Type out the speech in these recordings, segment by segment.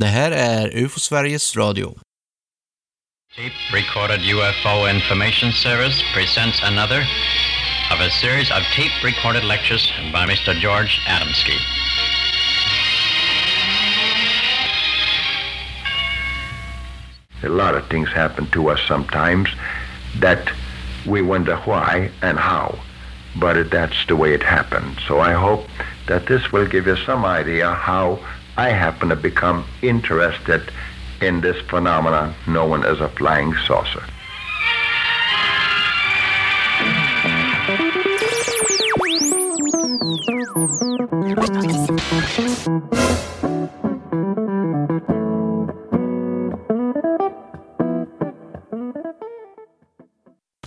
Det här är UFO Sveriges Radio. Tape Recorded UFO Information Service presents another of a series of tape recorded lectures by Mr. George Adamski. A lot of things happen to us sometimes that we wonder why and how, but that's the way it happened. So I hope that this will give you some idea how I happen to become interested in this phenomenon known as a flying saucer.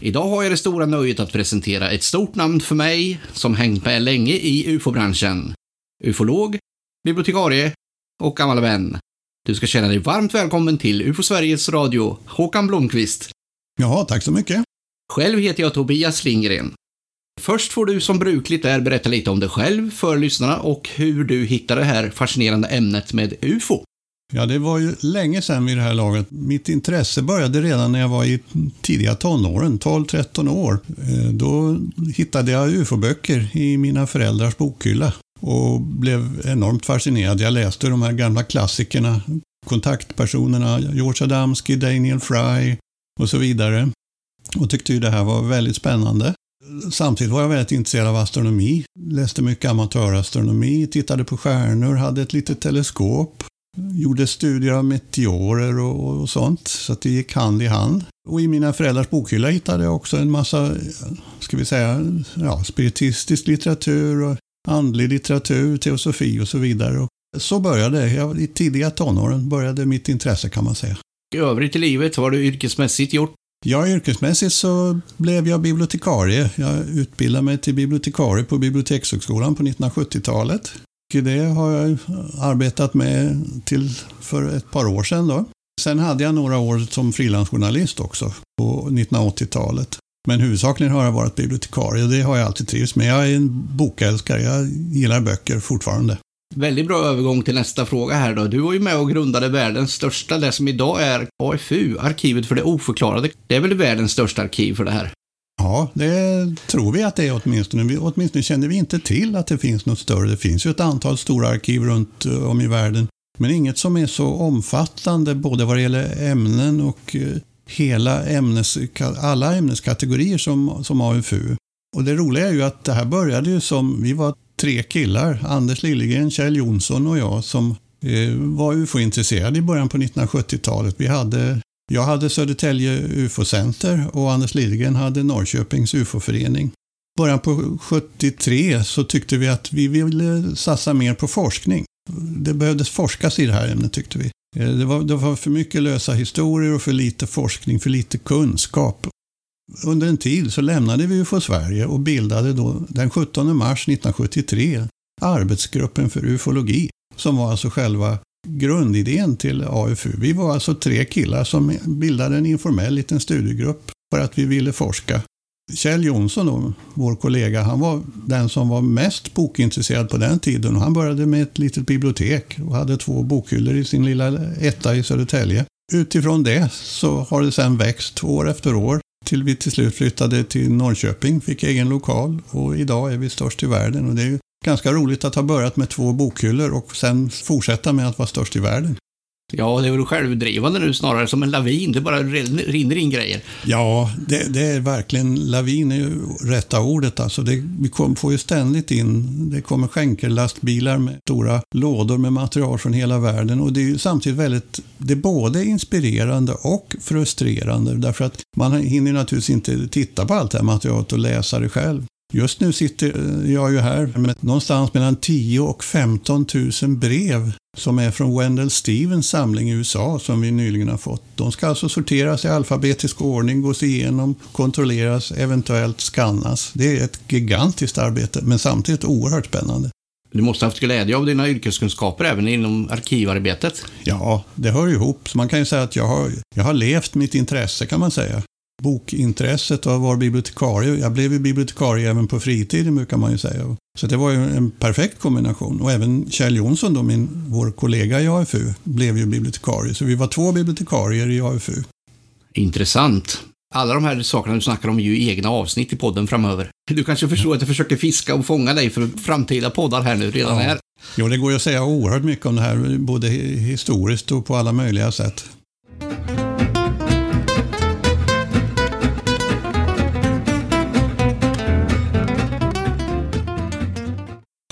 Idag har jag det stora nöjet att presentera ett stort namn för mig som hängt med länge i ufo-branschen. Ufolog, bibliotekarie och gammal vän. Du ska känna dig varmt välkommen till UFO Sveriges Radio, Håkan Blomqvist. Ja, tack så mycket. Själv heter jag Tobias Lindgren. Först får du som brukligt är berätta lite om dig själv för lyssnarna och hur du hittade det här fascinerande ämnet med UFO. Ja, det var ju länge sedan vid det här laget. Mitt intresse började redan när jag var i tidiga tonåren, 12-13 år. Eh, Då hittade jag ufo-böcker i mina föräldrars bokhylla och blev enormt fascinerad. Jag läste de här gamla klassikerna, kontaktpersonerna George Adamski, Daniel Fry och så vidare. Och tyckte ju det här var väldigt spännande. Samtidigt var jag väldigt intresserad av astronomi. Läste mycket amatörastronomi, tittade på stjärnor, hade ett litet teleskop. Gjorde studier av meteorer och, och sånt, så att det gick hand i hand. Och i mina föräldrars bokhylla hittade jag också en massa, ska vi säga, ja, spiritistisk litteratur och andlig litteratur, teosofi och så vidare. Och så började. Jag, I tidiga tonåren började mitt intresse kan man säga. I övrigt i livet, vad har du yrkesmässigt gjort? Ja, yrkesmässigt så blev jag bibliotekarie. Jag utbildade mig till bibliotekarie på Bibliotekshögskolan på 1970-talet. Och Det har jag arbetat med till för ett par år sedan. Då. Sen hade jag några år som frilansjournalist också på 1980-talet. Men huvudsakligen har jag varit bibliotekarie och det har jag alltid trivts med. Jag är en bokälskare. Jag gillar böcker fortfarande. Väldigt bra övergång till nästa fråga här då. Du var ju med och grundade världens största, det som idag är AFU, Arkivet för det oförklarade. Det är väl världens största arkiv för det här? Ja, det tror vi att det är åtminstone. Vi, åtminstone känner vi inte till att det finns något större. Det finns ju ett antal stora arkiv runt eh, om i världen. Men inget som är så omfattande både vad det gäller ämnen och eh, hela ämnes, alla ämneskategorier som, som AFU. Och det roliga är ju att det här började ju som, vi var tre killar, Anders Liljegren, Kjell Jonsson och jag, som eh, var UFO-intresserade i början på 1970-talet. Vi hade, jag hade Södertälje UFO-center och Anders Liljegren hade Norrköpings UFO-förening. I början på 73 så tyckte vi att vi ville satsa mer på forskning. Det behövdes forskas i det här ämnet tyckte vi. Eh, det var, det var för mycket lösa historier och för lite forskning, för lite kunskap. Under en tid så lämnade vi UFO Sverige och bildade då den 17 mars 1973 Arbetsgruppen för ufologi, som var alltså själva grundidén till AFU. Vi var alltså tre killar som bildade en informell liten studiegrupp för att vi ville forska. Kjell Jonsson, då, vår kollega, han var den som var mest bokintresserad på den tiden. Han började med ett litet bibliotek och hade två bokhyllor i sin lilla etta i Södertälje. Utifrån det så har det sedan växt år efter år till vi till slut flyttade till Norrköping, fick egen lokal och idag är vi störst i världen. Och det är ju ganska roligt att ha börjat med två bokhyllor och sen fortsätta med att vara störst i världen. Ja, det är väl självdrivande nu snarare som en lavin. Det bara rinner in grejer. Ja, det, det är verkligen, lavin är ju rätta ordet. Alltså det, vi kom, får ju ständigt in, det kommer skänkerlastbilar med stora lådor med material från hela världen. Och det är ju samtidigt väldigt, det är både inspirerande och frustrerande. Därför att man hinner naturligtvis inte titta på allt det här materialet och läsa det själv. Just nu sitter jag ju här med någonstans mellan 10 och 15 000 brev som är från Wendell Stevens samling i USA som vi nyligen har fått. De ska alltså sorteras i alfabetisk ordning, gås igenom, kontrolleras, eventuellt skannas. Det är ett gigantiskt arbete, men samtidigt oerhört spännande. Du måste ha haft glädje av dina yrkeskunskaper även inom arkivarbetet. Ja, det hör ihop. Så man kan ju säga att jag har, jag har levt mitt intresse kan man säga. Bokintresset och var bibliotekarie. Jag blev ju bibliotekarie även på fritiden brukar man ju säga. Så det var ju en perfekt kombination. Och även Kjell Jonsson, då, min, vår kollega i AFU, blev ju bibliotekarie. Så vi var två bibliotekarier i AFU. Intressant. Alla de här sakerna du snackar om är ju egna avsnitt i podden framöver. Du kanske förstår att jag försöker fiska och fånga dig för framtida poddar här nu redan ja. här. Jo, det går ju att säga oerhört mycket om det här, både historiskt och på alla möjliga sätt.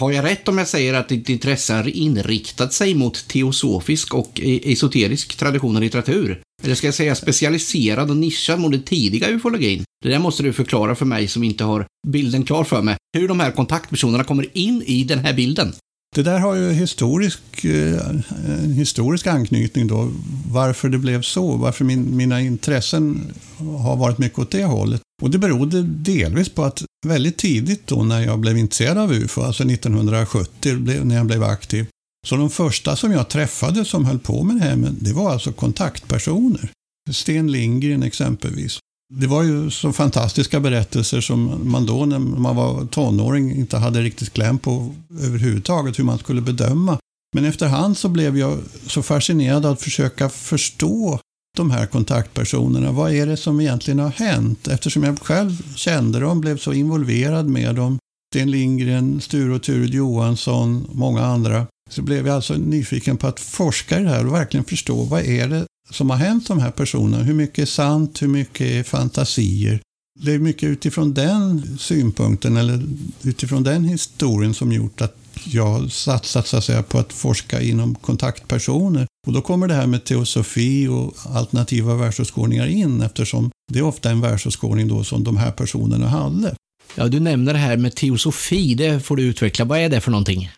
Har jag rätt om jag säger att ditt intresse har inriktat sig mot teosofisk och e- esoterisk tradition och litteratur? Eller ska jag säga specialiserad och nischad mot den tidiga ufologin? Det där måste du förklara för mig som inte har bilden klar för mig. Hur de här kontaktpersonerna kommer in i den här bilden. Det där har ju historisk, en historisk anknytning då, varför det blev så, varför min, mina intressen har varit mycket åt det hållet. Och det berodde delvis på att väldigt tidigt då när jag blev intresserad av UFO, alltså 1970 när jag blev aktiv, så de första som jag träffade som höll på med det här, det var alltså kontaktpersoner. Sten Lindgren exempelvis. Det var ju så fantastiska berättelser som man då när man var tonåring inte hade riktigt kläm på överhuvudtaget hur man skulle bedöma. Men efterhand så blev jag så fascinerad att försöka förstå de här kontaktpersonerna. Vad är det som egentligen har hänt? Eftersom jag själv kände dem, blev så involverad med dem. Sten Lindgren, Sture och Turid Johansson, många andra. Så blev jag alltså nyfiken på att forska i det här och verkligen förstå vad är det som har hänt de här personerna. Hur mycket är sant? Hur mycket är fantasier? Det är mycket utifrån den synpunkten eller utifrån den historien som gjort att jag har satsat så att säga, på att forska inom kontaktpersoner. Och då kommer det här med teosofi och alternativa världsåskådningar in eftersom det är ofta en världsåskådning då som de här personerna hade. Ja, du nämner det här med teosofi, det får du utveckla. Vad är det för någonting?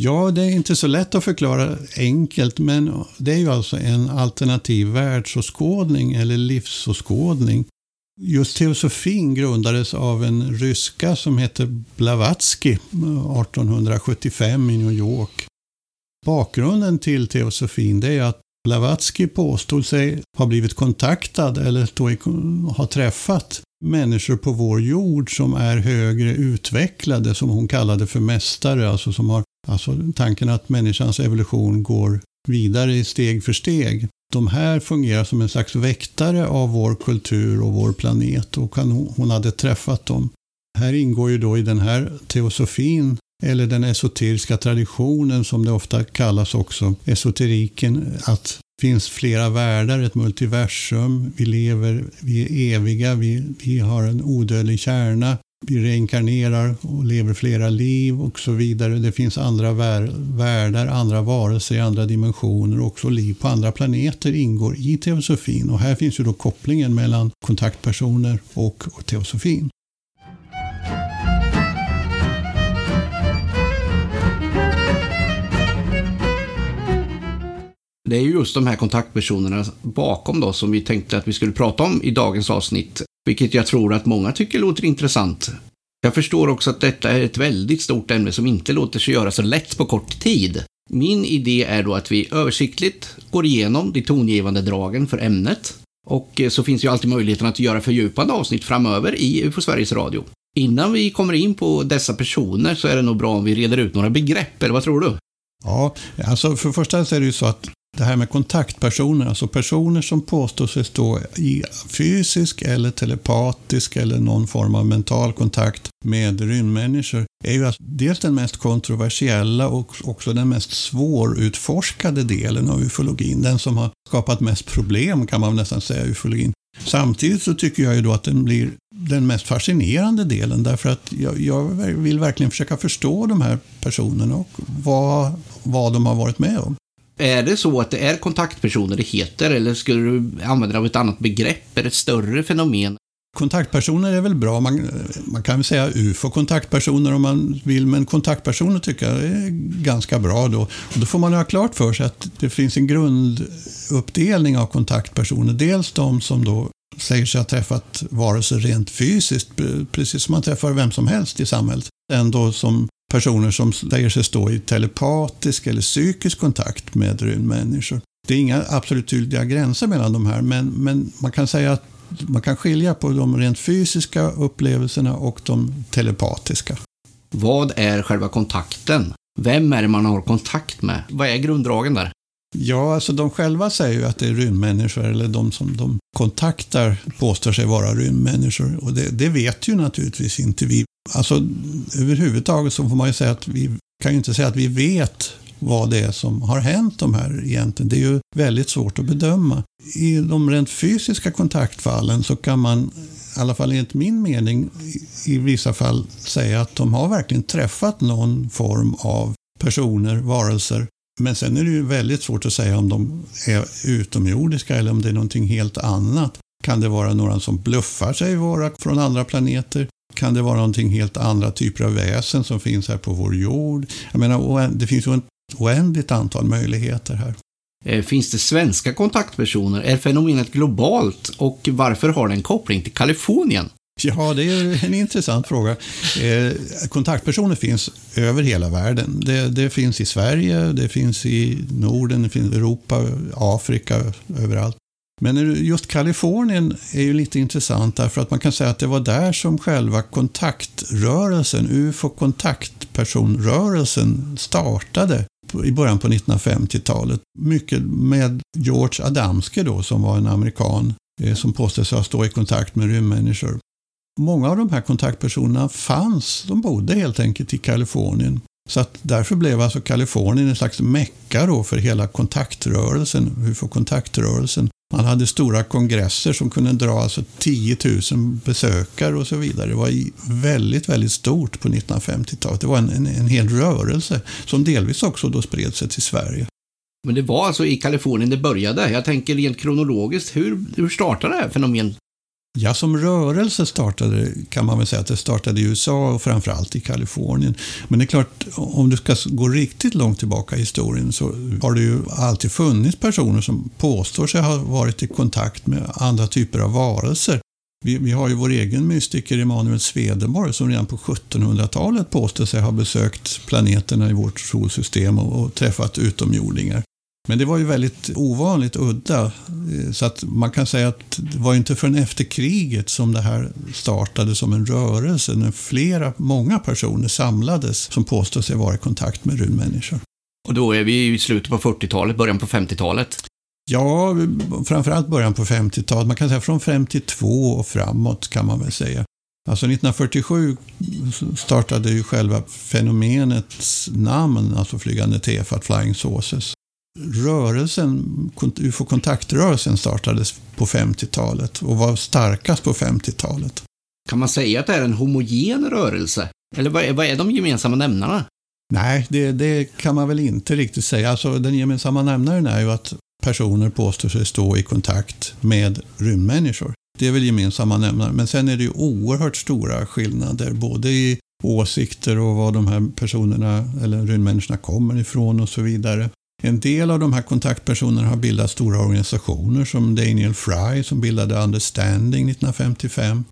Ja, det är inte så lätt att förklara enkelt, men det är ju alltså en alternativ världsåskådning eller livsåskådning. Just teosofin grundades av en ryska som hette Blavatsky 1875 i New York. Bakgrunden till teosofin det är att Blavatsky påstod sig ha blivit kontaktad eller då ha träffat människor på vår jord som är högre utvecklade, som hon kallade för mästare, alltså som har Alltså tanken att människans evolution går vidare steg för steg. De här fungerar som en slags väktare av vår kultur och vår planet och hon hade träffat dem. Här ingår ju då i den här teosofin eller den esoteriska traditionen som det ofta kallas också, esoteriken, att det finns flera världar, ett multiversum, vi lever, vi är eviga, vi, vi har en odödlig kärna, vi reinkarnerar och lever flera liv och så vidare. Det finns andra världar, andra varelser i andra dimensioner och också liv på andra planeter ingår i teosofin. Och här finns ju då kopplingen mellan kontaktpersoner och teosofin. Det är just de här kontaktpersonerna bakom då som vi tänkte att vi skulle prata om i dagens avsnitt vilket jag tror att många tycker låter intressant. Jag förstår också att detta är ett väldigt stort ämne som inte låter sig göra så lätt på kort tid. Min idé är då att vi översiktligt går igenom de tongivande dragen för ämnet och eh, så finns ju alltid möjligheten att göra fördjupande avsnitt framöver i UFO Sveriges Radio. Innan vi kommer in på dessa personer så är det nog bra om vi reder ut några begrepp, eller vad tror du? Ja, alltså för det första så är det ju så att det här med kontaktpersoner, alltså personer som påstår sig stå i fysisk eller telepatisk eller någon form av mental kontakt med rymdmänniskor, är ju alltså dels den mest kontroversiella och också den mest svårutforskade delen av ufologin. Den som har skapat mest problem kan man nästan säga i ufologin. Samtidigt så tycker jag ju då att den blir den mest fascinerande delen därför att jag, jag vill verkligen försöka förstå de här personerna och vad, vad de har varit med om. Är det så att det är kontaktpersoner det heter eller skulle du använda dig av ett annat begrepp? Är det ett större fenomen? Kontaktpersoner är väl bra. Man, man kan väl säga UFO-kontaktpersoner om man vill, men kontaktpersoner tycker jag är ganska bra då. Och då får man ha klart för sig att det finns en grunduppdelning av kontaktpersoner. Dels de som då säger sig ha träffat varelser rent fysiskt, precis som man träffar vem som helst i samhället. Sen då som personer som säger sig stå i telepatisk eller psykisk kontakt med rymdmänniskor. Det är inga absolut tydliga gränser mellan de här, men, men man kan säga att man kan skilja på de rent fysiska upplevelserna och de telepatiska. Vad är själva kontakten? Vem är det man har kontakt med? Vad är grunddragen där? Ja, alltså de själva säger ju att det är rymdmänniskor, eller de som de kontaktar påstår sig vara rymdmänniskor. Och det, det vet ju naturligtvis inte vi. Alltså överhuvudtaget så får man ju säga att vi kan ju inte säga att vi vet vad det är som har hänt de här egentligen. Det är ju väldigt svårt att bedöma. I de rent fysiska kontaktfallen så kan man, i alla fall enligt min mening, i vissa fall säga att de har verkligen träffat någon form av personer, varelser. Men sen är det ju väldigt svårt att säga om de är utomjordiska eller om det är någonting helt annat. Kan det vara några som bluffar sig vara från andra planeter? Kan det vara någonting helt andra typer av väsen som finns här på vår jord? Jag menar, det finns ju ett oändligt antal möjligheter här. Eh, finns det svenska kontaktpersoner? Är fenomenet globalt och varför har det en koppling till Kalifornien? Ja, det är en intressant fråga. Eh, kontaktpersoner finns över hela världen. Det, det, finns i Sverige, det finns i Norden, det finns i Europa, Afrika, överallt. Men just Kalifornien är ju lite intressant därför att man kan säga att det var där som själva kontaktrörelsen, UFO-kontaktpersonrörelsen startade i början på 1950-talet. Mycket med George Adamski då, som var en amerikan eh, som påstod sig stå i kontakt med rymdmänniskor. Många av de här kontaktpersonerna fanns, de bodde helt enkelt i Kalifornien. Så att därför blev alltså Kalifornien en slags mecka då för hela kontaktrörelsen, UFO-kontaktrörelsen. Man hade stora kongresser som kunde dra alltså 10 000 besökare och så vidare. Det var väldigt, väldigt stort på 1950-talet. Det var en, en, en hel rörelse som delvis också då spred sig till Sverige. Men det var alltså i Kalifornien det började. Jag tänker rent kronologiskt, hur, hur startade det här fenomenet? Ja, som rörelse startade kan man väl säga att det startade i USA och framförallt i Kalifornien. Men det är klart, om du ska gå riktigt långt tillbaka i historien så har det ju alltid funnits personer som påstår sig ha varit i kontakt med andra typer av varelser. Vi, vi har ju vår egen mystiker Emanuel Swedenborg som redan på 1700-talet påstår sig ha besökt planeterna i vårt solsystem och, och träffat utomjordingar. Men det var ju väldigt ovanligt udda. Eh, så att man kan säga att det var inte förrän efter kriget som det här startade som en rörelse. När flera, många personer samlades som påstod sig vara i kontakt med rymdmänniskor. Och då är vi i slutet på 40-talet, början på 50-talet? Ja, framförallt början på 50-talet. Man kan säga från 52 och framåt kan man väl säga. Alltså 1947 startade ju själva fenomenets namn, alltså flygande tefat, Flying Saucers rörelsen, UFO-kontaktrörelsen startades på 50-talet och var starkast på 50-talet. Kan man säga att det är en homogen rörelse? Eller vad är, vad är de gemensamma nämnarna? Nej, det, det, kan man väl inte riktigt säga. Alltså, den gemensamma nämnaren är ju att personer påstår sig stå i kontakt med rymdmänniskor. Det är väl gemensamma nämnare. Men sen är det ju oerhört stora skillnader både i åsikter och var de här personerna eller rymdmänniskorna kommer ifrån och så vidare. En del av de här kontaktpersonerna har bildat stora organisationer som Daniel Fry som bildade Understanding 1955.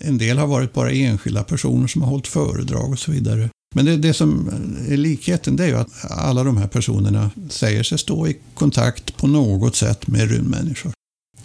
En del har varit bara enskilda personer som har hållit föredrag och så vidare. Men det, det som är likheten det är ju att alla de här personerna säger sig stå i kontakt på något sätt med rymdmänniskor.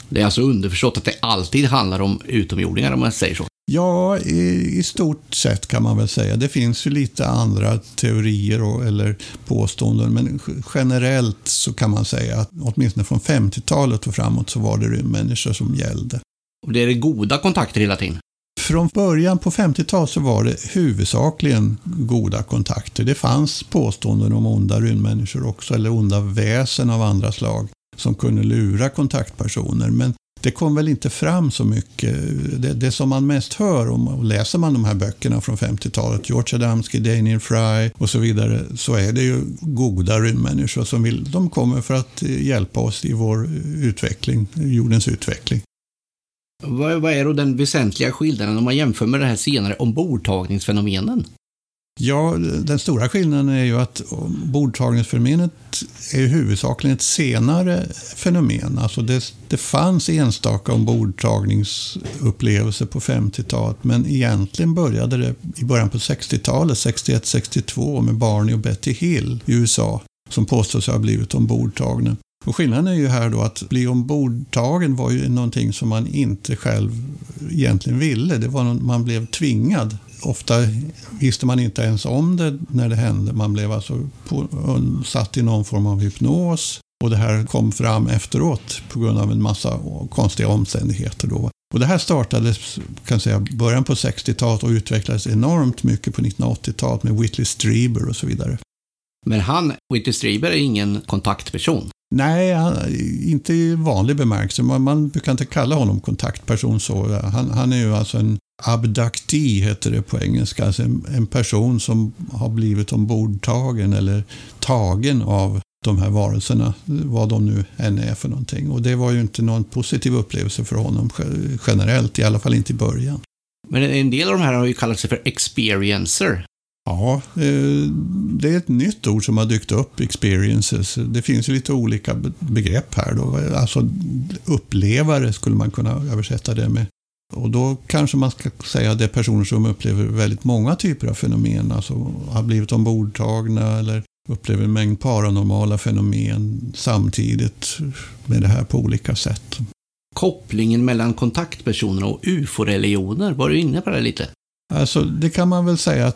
Det är alltså underförstått att det alltid handlar om utomjordingar om man säger så? Ja, i, i, stort sett kan man väl säga. Det finns ju lite andra teorier och, eller påståenden, men generellt så kan man säga att åtminstone från 50-talet och framåt så var det rymdmänniskor som gällde. Och det är det goda kontakter hela tiden? Från början på 50-talet så var det huvudsakligen goda kontakter. Det fanns påståenden om onda rymdmänniskor också, eller onda väsen av andra slag som kunde lura kontaktpersoner. Men det kom väl inte fram så mycket. Det, det som man mest hör om, och läser man de här böckerna från 50-talet, George Adamski, Daniel Fry och så vidare, så är det ju goda rymdmänniskor som vill, de kommer för att hjälpa oss i vår utveckling, jordens utveckling. Vad, vad är då den väsentliga skillnaden om man jämför med det här senare ombordtagningsfenomenen? Ja, den stora skillnaden är ju att bordtagningsfenomenet är huvudsakligen ett senare fenomen. Alltså det, det fanns enstaka ombordtagningsupplevelser på 50-talet men egentligen började det i början på 60-talet, 61-62 med Barney och Betty Hill i USA som påstås ha blivit ombordtagna. Och skillnaden är ju här då att bli ombordtagen var ju någonting som man inte själv egentligen ville. Det var någon, man blev tvingad. Ofta visste man inte ens om det när det hände. Man blev alltså på, satt i någon form av hypnos. Och det här kom fram efteråt på grund av en massa konstiga omständigheter. Då. Och det här startades kan säga, början på 60-talet och utvecklades enormt mycket på 1980-talet med Whitley Strieber och så vidare. Men han, Whitley Strieber, är ingen kontaktperson. Nej, inte i vanlig bemärkelse. Man, man brukar inte kalla honom kontaktperson så. Han, han är ju alltså en abductee, heter det på engelska. Alltså en, en person som har blivit ombordtagen eller tagen av de här varelserna, vad de nu än är för någonting. Och det var ju inte någon positiv upplevelse för honom generellt, i alla fall inte i början. Men en del av de här har ju kallat sig för experiencer. Ja, eh, det är ett nytt ord som har dykt upp, experiences. Det finns ju lite olika begrepp här. Då. Alltså upplevare skulle man kunna översätta det med. Och då kanske man ska säga att det är personer som upplever väldigt många typer av fenomen. Alltså har blivit ombordtagna eller upplever en mängd paranormala fenomen samtidigt med det här på olika sätt. Kopplingen mellan kontaktpersoner och ufo-religioner, var du inne på det lite? Alltså, det kan man väl säga att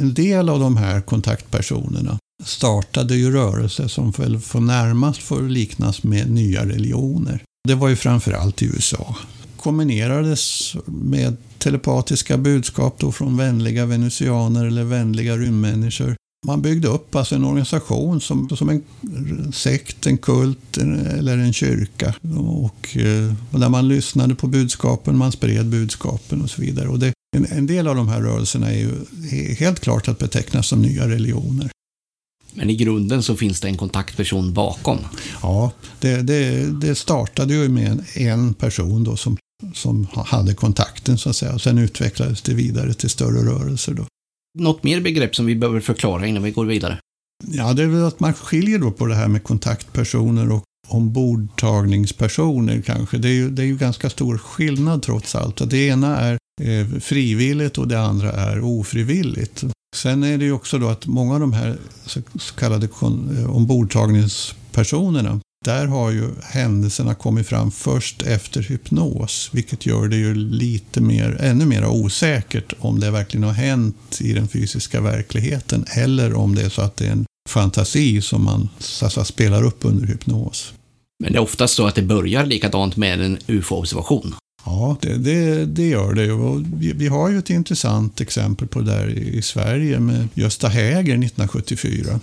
en del av de här kontaktpersonerna startade ju rörelser som väl får närmast får liknas med nya religioner. Det var ju framförallt i USA. Kombinerades med telepatiska budskap då från vänliga venusianer eller vänliga rymdmänniskor man byggde upp alltså en organisation som, som en sekt, en kult eller en kyrka. Och, eh, och där man lyssnade på budskapen, man spred budskapen och så vidare. Och det, en, en del av de här rörelserna är ju är helt klart att betecknas som nya religioner. Men i grunden så finns det en kontaktperson bakom? Ja, det, det, det startade ju med en person då som, som hade kontakten så att säga. Och sen utvecklades det vidare till större rörelser. Då något mer begrepp som vi behöver förklara innan vi går vidare? Ja, det är väl att man skiljer då på det här med kontaktpersoner och ombordtagningspersoner kanske. Det är ju, det är ju ganska stor skillnad trots allt. Det ena är eh, frivilligt och det andra är ofrivilligt. Sen är det ju också då att många av de här så kallade eh, ombordtagningspersonerna där har ju händelserna kommit fram först efter hypnos, vilket gör det ju lite mer, ännu mer osäkert om det verkligen har hänt i den fysiska verkligheten eller om det är så att det är en fantasi som man så spelar upp under hypnos. Men det är oftast så att det börjar likadant med en ufo-observation. Ja, det, det, det, gör det. Och vi, vi, har ju ett intressant exempel på det där i Sverige med Gösta Häger 1974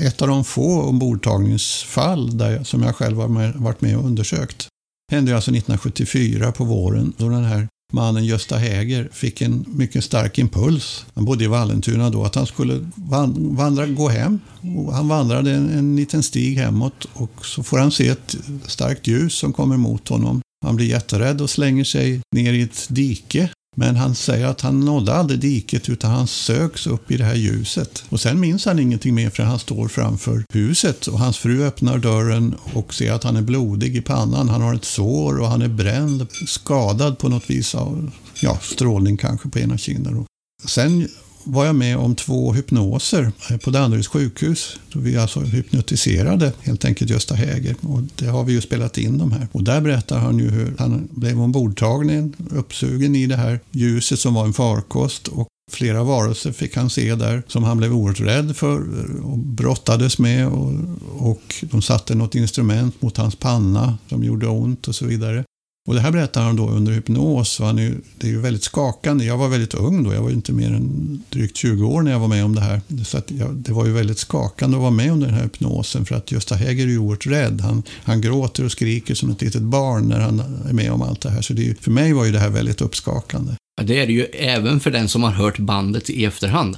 ett av de få ombordtagningsfall där, som jag själv har med, varit med och undersökt. hände alltså 1974 på våren då den här mannen Gösta Häger fick en mycket stark impuls. Han bodde i Vallentuna då, att han skulle vandra, gå hem. Och han vandrade en, en liten stig hemåt och så får han se ett starkt ljus som kommer mot honom. Han blir jätterädd och slänger sig ner i ett dike men han säger att han nådde aldrig diket utan han söks upp i det här ljuset. Och sen minns han ingenting mer för han står framför huset och hans fru öppnar dörren och ser att han är blodig i pannan. Han har ett sår och han är bränd, skadad på något vis av ja, strålning kanske på ena kinden. Sen var jag med om två hypnoser eh, på Danderyds sjukhus. Då vi alltså hypnotiserade helt enkelt Gösta Häger. Och det har vi ju spelat in de här. Och där berättar han ju hur han blev ombordtagen, uppsugen i det här ljuset som var en farkost. Och Flera varelser fick han se där som han blev oerhört rädd för och brottades med. Och, och de satte något instrument mot hans panna som gjorde ont och så vidare. Och det här berättar han då under hypnos. Han är, det är ju väldigt skakande. Jag var väldigt ung då. Jag var inte mer än drygt 20 år när jag var med om det här. Så jag, det var ju väldigt skakande att vara med om den här hypnosen. För att Gösta Häger är ju oerhört rädd. Han, han gråter och skriker som ett litet barn när han är med om allt det här. Så det, för mig var ju det här väldigt uppskakande. Ja, det är det ju även för den som har hört bandet i efterhand.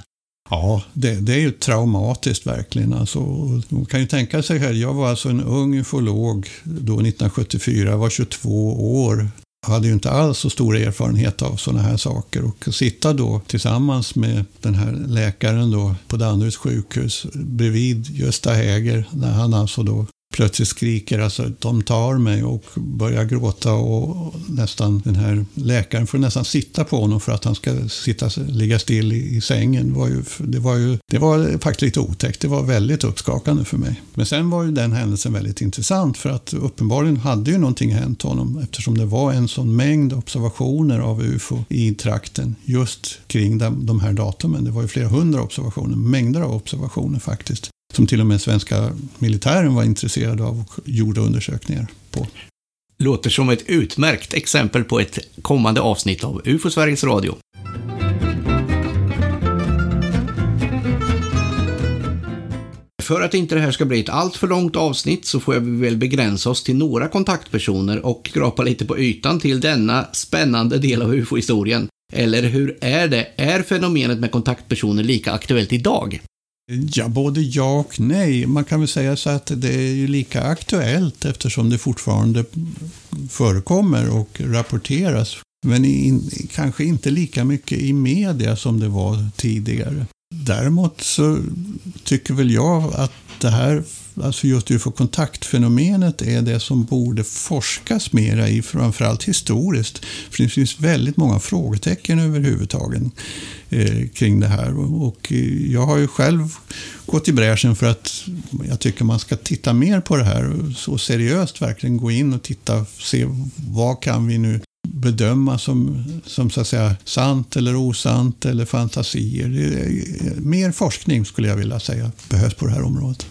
Ja, det, det, är ju traumatiskt verkligen. Alltså, man kan ju tänka sig här, jag var alltså en ung ufolog då 1974, jag var 22 år. Jag hade ju inte alls så stor erfarenhet av sådana här saker. Och sitta då tillsammans med den här läkaren då på Danderyds sjukhus bredvid Gösta Häger när han alltså då plötsligt skriker alltså de tar mig och börjar gråta och nästan den här läkaren får nästan sitta på honom för att han ska sitta, ligga still i, i sängen. Det var, ju, det, var ju, det var faktiskt lite otäckt. Det var väldigt uppskakande för mig. Men sen var ju den händelsen väldigt intressant för att uppenbarligen hade ju någonting hänt honom eftersom det var en sån mängd observationer av UFO i trakten just kring de här datumen. Det var ju flera hundra observationer, mängder av observationer faktiskt som till och med svenska militären var intresserad av och gjorde undersökningar på. Låter som ett utmärkt exempel på ett kommande avsnitt av UFO Sveriges Radio. För att inte det här ska bli ett alltför långt avsnitt så får vi väl begränsa oss till några kontaktpersoner och skrapa lite på ytan till denna spännande del av UFO-historien. Eller hur är det? Är fenomenet med kontaktpersoner lika aktuellt idag? Ja, både ja och nej. Man kan väl säga så att det är ju lika aktuellt eftersom det fortfarande förekommer och rapporteras. Men in, kanske inte lika mycket i media som det var tidigare. Däremot så tycker väl jag att det här, alltså just ufo-kontaktfenomenet är det som borde forskas mera i, framförallt historiskt. För det finns väldigt många frågetecken överhuvudtaget eh, kring det här. Och eh, jag har ju själv gått i bräschen för att jag tycker man ska titta mer på det här så seriöst verkligen gå in och titta, se vad kan vi nu bedöma som, som så att säga sant eller osant eller fantasier. Eh, mer forskning skulle jag vilja säga behövs på det här området.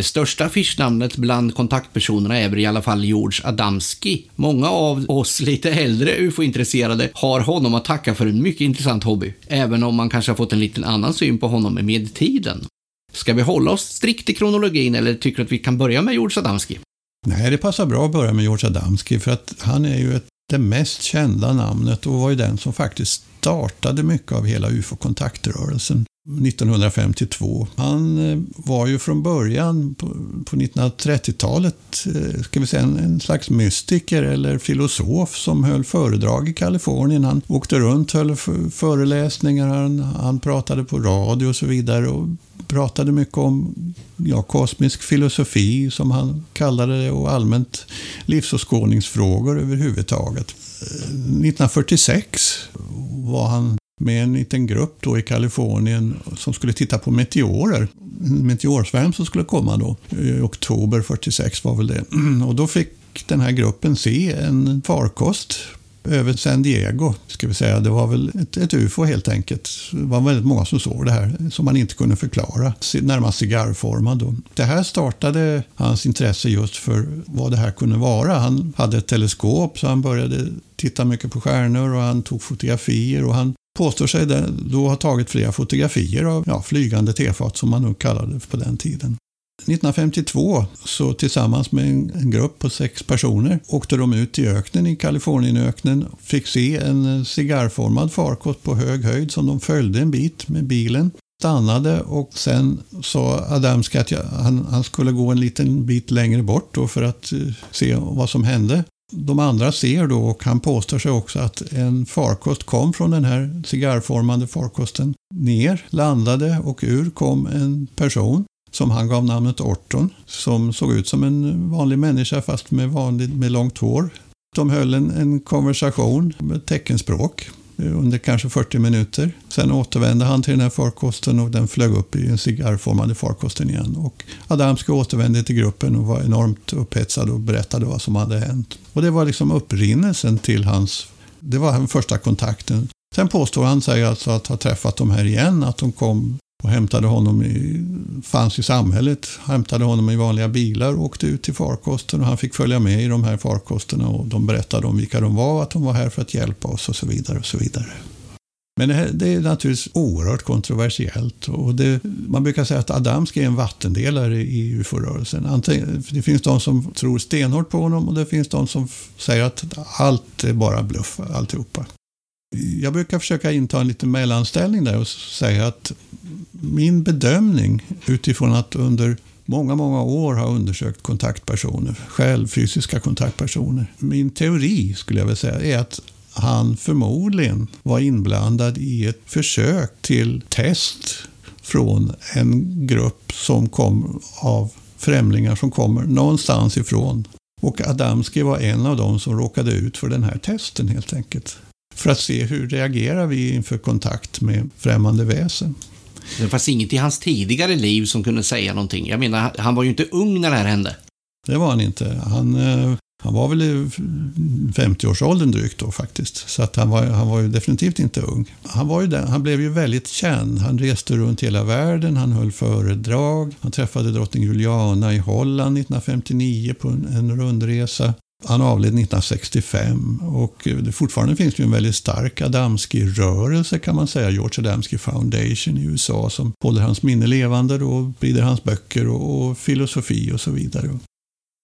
Det största affischnamnet bland kontaktpersonerna är väl i alla fall George Adamski. Många av oss lite äldre ufo-intresserade har honom att tacka för en mycket intressant hobby, även om man kanske har fått en liten annan syn på honom med tiden. Ska vi hålla oss strikt i kronologin eller tycker du att vi kan börja med George Adamski? Nej, det passar bra att börja med George Adamski för att han är ju ett, det mest kända namnet och var ju den som faktiskt startade mycket av hela ufo-kontaktrörelsen 1952. Han eh, var ju från början på, på 1930-talet eh, ska vi säga, en, en, slags mystiker eller filosof som höll föredrag i Kalifornien. Han åkte runt, höll föreläsningar, han, han pratade på radio och så vidare och pratade mycket om ja, kosmisk filosofi, som han kallade det, och allmänt livsåskådningsfrågor överhuvudtaget. 1946 var han med en liten grupp då i Kalifornien som skulle titta på meteorer. En meteorsvärm som skulle komma då. I oktober 46 var väl det. Och då fick den här gruppen se en farkost över San Diego. Ska vi säga. Det var väl ett, ett ufo helt enkelt. Det var väldigt många som såg det här som man inte kunde förklara. Närmast cigarrformad. Då. Det här startade hans intresse just för vad det här kunde vara. Han hade ett teleskop så han började titta mycket på stjärnor och han tog fotografier och han påstår sig då ha tagit flera fotografier av ja, flygande tefat som man nog kallade det på den tiden. 1952 så tillsammans med en grupp på sex personer åkte de ut i öknen i Kalifornienöknen och fick se en cigarrformad farkost på hög höjd som de följde en bit med bilen. Stannade och sen sa Adamski att han, han, skulle gå en liten bit längre bort för att eh, se vad som hände. De andra ser då och han påstår sig också att en farkost kom från den här cigarrformade farkosten ner, landade och ur kom en person som han gav namnet Orton, som såg ut som en vanlig människa fast med, vanligt, med långt hår. De höll en, en konversation med teckenspråk under kanske 40 minuter. Sen återvände han till den här farkosten och den flög upp i den cigarrformade farkosten igen. Och Adamski återvände till gruppen och var enormt upphetsad och berättade vad som hade hänt. Och det var liksom upprinnelsen till hans... Det var den första kontakten. Sen påstår han sig alltså att ha träffat dem här igen, att de kom och hämtade honom i, fanns i samhället, hämtade honom i vanliga bilar och åkte ut till farkosten och han fick följa med i de här farkosterna och de berättade om vilka de var, att de var här för att hjälpa oss och så vidare. och så vidare. Men det, här, det är naturligtvis oerhört kontroversiellt. Och det, man brukar säga att Adamski är en vattendelare i ufo-rörelsen. Det finns de som tror stenhårt på honom och det finns de som säger att allt är bara bluff, alltihopa. Jag brukar försöka inta en liten mellanställning där och säga att min bedömning utifrån att under många, många år ha undersökt kontaktpersoner, själv fysiska kontaktpersoner. Min teori skulle jag vilja säga är att han förmodligen var inblandad i ett försök till test från en grupp som kom av främlingar som kommer någonstans ifrån. Och Adamski var en av dem som råkade ut för den här testen helt enkelt. För att se hur reagerar vi inför kontakt med främmande väsen. Det fanns inget i hans tidigare liv som kunde säga någonting. Jag menar, han var ju inte ung när det här hände. Det var han inte. Han, eh, han var väl i 50-årsåldern drygt då faktiskt. Så att han, var, han var ju definitivt inte ung. Han, var ju den, han blev ju väldigt känd. Han reste runt hela världen, han höll föredrag. Han träffade drottning Juliana i Holland 1959 på en, en rundresa. Han avled 1965 och fortfarande finns det en väldigt stark Adamski-rörelse kan man säga, George Adamski Foundation i USA som håller hans minne levande och sprider hans böcker och, och, filosofi och så vidare.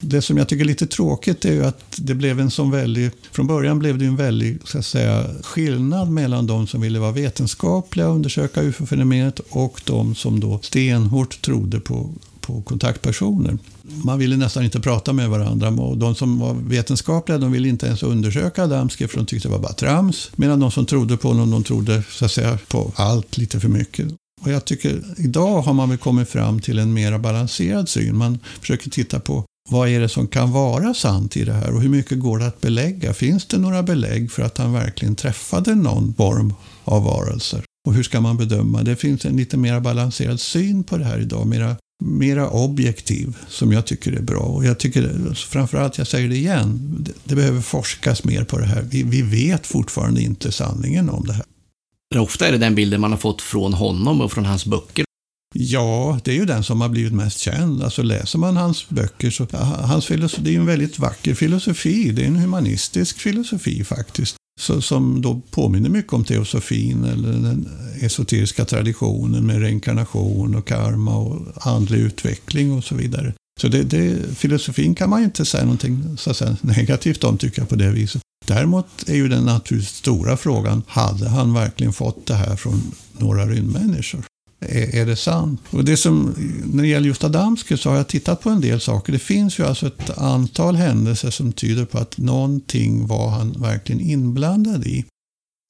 Det som jag tycker är lite tråkigt är ju att det blev en sån väldig, från början blev det en väldig så att säga, skillnad mellan de som ville vara vetenskapliga och undersöka ufo-fenomenet och de som då stenhårt trodde på på kontaktpersoner. Man ville nästan inte prata med varandra och de som var vetenskapliga de ville inte ens undersöka Adamski för de tyckte det var bara trams. Medan de som trodde på honom, de trodde så att säga på allt lite för mycket. Och jag tycker idag har man väl kommit fram till en mer balanserad syn. Man försöker titta på vad är det som kan vara sant i det här och hur mycket går det att belägga? Finns det några belägg för att han verkligen träffade någon form av varelser? Och hur ska man bedöma? Det finns en lite mer balanserad syn på det här idag, mera mera objektiv som jag tycker är bra. Och jag tycker framförallt, jag säger det igen, det, det behöver forskas mer på det här. Vi, vi, vet fortfarande inte sanningen om det här. Ofta är det den bilden man har fått från honom och från hans böcker. Ja, det är ju den som har blivit mest känd. Alltså läser man hans böcker så, hans filosofi, det är en väldigt vacker filosofi. Det är en humanistisk filosofi faktiskt. Så, som då påminner mycket om teosofin eller den esoteriska traditionen med reinkarnation och karma och andlig utveckling och så vidare. Så det, det, filosofin kan man ju inte säga någonting så att säga, negativt om tycker jag på det viset. Däremot är ju den naturligtvis stora frågan, hade han verkligen fått det här från några rymdmänniskor? Är, är det sant? Och det som, när det gäller just Adamski så har jag tittat på en del saker. Det finns ju alltså ett antal händelser som tyder på att någonting var han verkligen inblandad i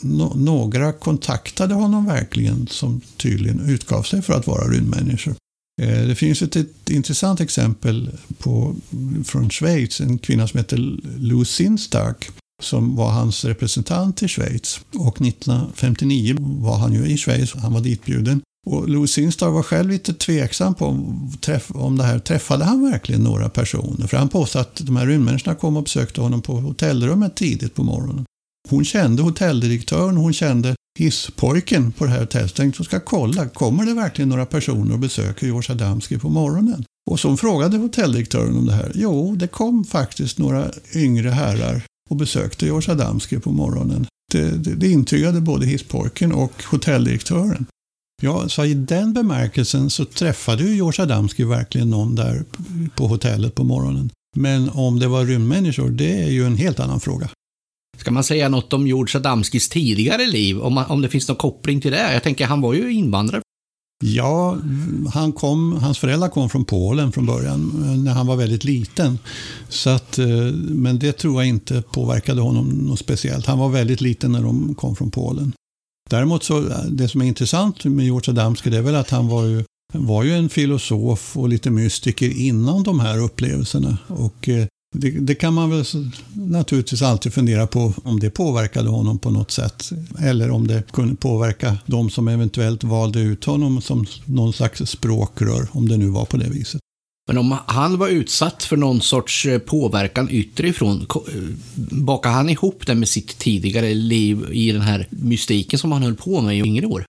no några kontaktade honom verkligen som tydligen utgav sig för att vara rymdmänniskor. Eh, det finns ett, ett intressant exempel på, från Schweiz, en kvinna som heter Lou Sinstark som var hans representant i Schweiz. Och 1959 var han ju i Schweiz, han var ditbjuden. Och Louis Sinstar var själv lite tveksam på om, om det här. Träffade han verkligen några personer? För han påstod att de här rymdmänniskorna kom och besökte honom på hotellrummet tidigt på morgonen. Hon kände hotelldirektören, hon kände hisspojken på det här hotellet. Tänkte hon ska kolla, kommer det verkligen några personer och besöker George Adamski på morgonen? Och så frågade hotelldirektören om det här. Jo, det kom faktiskt några yngre herrar och besökte George Adamski på morgonen. Det, det, det intygade både hisspojken och hotelldirektören. Ja, så i den bemärkelsen så träffade ju George Adamski verkligen någon där på hotellet på morgonen. Men om det var rymdmänniskor, det är ju en helt annan fråga. Ska man säga något om George Adamskis tidigare liv? Om, man, om det finns någon koppling till det? Jag tänker, han var ju invandrare. Ja, han kom, hans föräldrar kom från Polen från början eh, när han var väldigt liten. Så att, eh, men det tror jag inte påverkade honom något speciellt. Han var väldigt liten när de kom från Polen. Däremot så, eh, det som är intressant med George Adamski det är väl att han var ju, var ju en filosof och lite mystiker innan de här upplevelserna. Och eh, det, det, kan man väl naturligtvis alltid fundera på om det påverkade honom på något sätt. Eller om det kunde påverka de som eventuellt valde ut honom som någon slags språkrör, om det nu var på det viset. Men om han var utsatt för någon sorts eh, påverkan ytterifrån, eh, bakar han ihop det med sitt tidigare liv i den här mystiken som han höll på med i yngre år?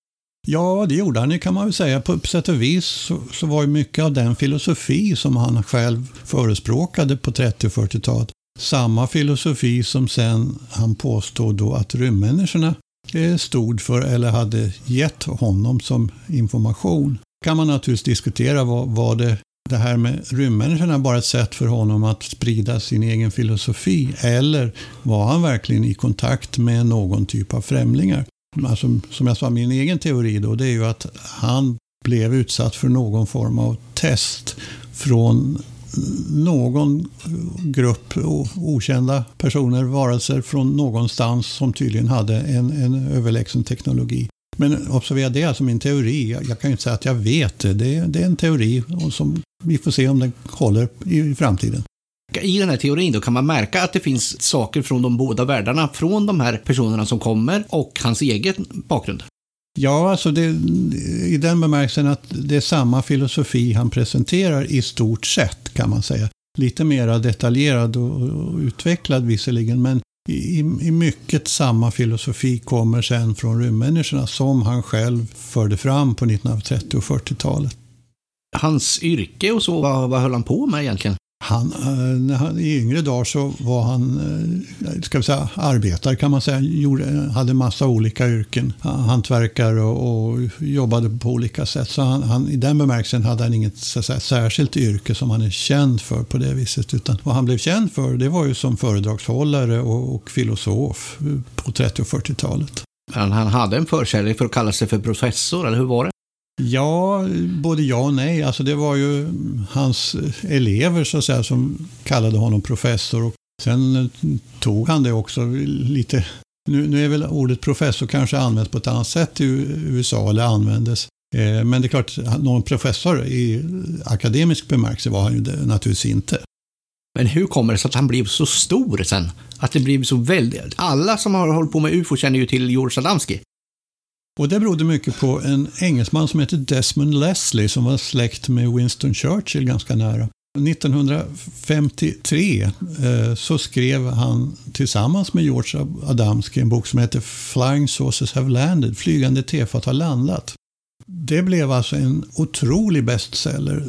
Ja, det gjorde han ju kan man väl säga. På sätt och vis så, så var ju mycket av den filosofi som han själv förespråkade på 30 och 40-talet samma filosofi som sen han påstod då att rymdmänniskorna stod för eller hade gett honom som information. kan man naturligtvis diskutera Var, var det det här med rymdmänniskorna bara ett sätt för honom att sprida sin egen filosofi? Eller var han verkligen i kontakt med någon typ av främlingar? Alltså, som jag sa, min egen teori då, det är ju att han blev utsatt för någon form av test från någon grupp okända personer, varelser från någonstans som tydligen hade en, en överlägsen teknologi. Men observera, det är alltså min teori. Jag kan ju inte säga att jag vet det. Det är, det är en teori och som vi får se om den håller i framtiden. I den här teorin då kan man märka att det finns saker från de båda världarna, från de här personerna som kommer och hans egen bakgrund. Ja, alltså det, i den bemärkelsen att det är samma filosofi han presenterar i stort sett kan man säga. Lite mer detaljerad och utvecklad visserligen, men i, i mycket samma filosofi kommer sen från rymdmänniskorna som han själv förde fram på 1930 och 40-talet. Hans yrke och så, vad, vad höll han på med egentligen? Han, eh, när han, I yngre dagar så var han eh, ska vi säga, arbetare kan man säga. Gjorde, hade massa olika yrken. Hantverkare och, och jobbade på olika sätt. Så han, han, I den bemärkelsen hade han inget så säga, särskilt yrke som han är känd för på det viset. Utan vad han blev känd för det var ju som föredragshållare och, och filosof på 30 och 40-talet. Han hade en förkärlek för att kalla sig för professor, eller hur var det? Ja, både ja och nej. Alltså det var ju hans elever så att säga, som kallade honom professor. Och sen eh, tog han det också lite... Nu, nu är väl ordet professor kanske används på ett annat sätt i USA, eller användes. Eh, men det är klart, någon professor i akademisk bemärkelse var han ju naturligtvis inte. Men hur kommer det sig att han blev så stor sen? Att det blev så väldigt... Alla som har hållit på med UFO känner ju till George Adamski. Och det berodde mycket på en engelsman som heter Desmond Leslie som var släkt med Winston Churchill ganska nära. 1953 eh, så skrev han tillsammans med George Adamski en bok som heter Flying Saucers Have Landed, Flygande tefat har landat. Det blev alltså en otrolig bestseller.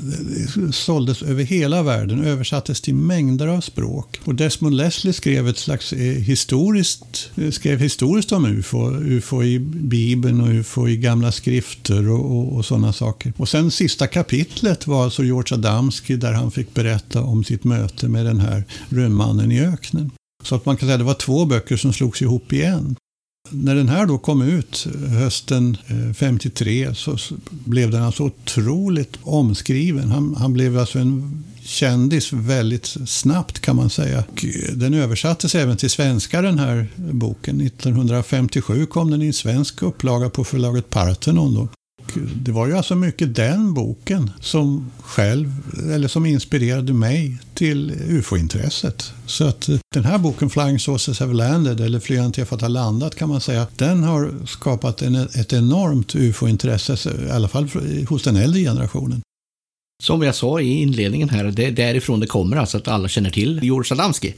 Det såldes över hela världen, översattes till mängder av språk. Och Desmond Leslie skrev ett slags eh, historiskt, eh, skrev historiskt om UFO. UFO i Bibeln och UFO i gamla skrifter och, och, och sådana saker. Och sen sista kapitlet var alltså George Adamski där han fick berätta om sitt möte med den här rymdmannen i öknen. Så att man kan säga att det var två böcker som slogs ihop i en. När den här då kom ut eh, hösten eh, 53 så blev den alltså otroligt omskriven. Han, han blev alltså en kändis väldigt snabbt kan man säga. Eh, den översattes även till svenska den här boken. 1957 kom den i en svensk upplaga på förlaget Parthenon. Då det var ju alltså mycket den boken som själv, eller som inspirerade mig till ufo-intresset. Så att eh, den här boken, Flying Saucers Have Landed, eller Flygande tefat har landat, kan man säga, den har skapat en, ett enormt ufo-intresse, i alla fall hos den äldre generationen. Som jag sa i inledningen här, det är därifrån det kommer, alltså att alla känner till George Adamski.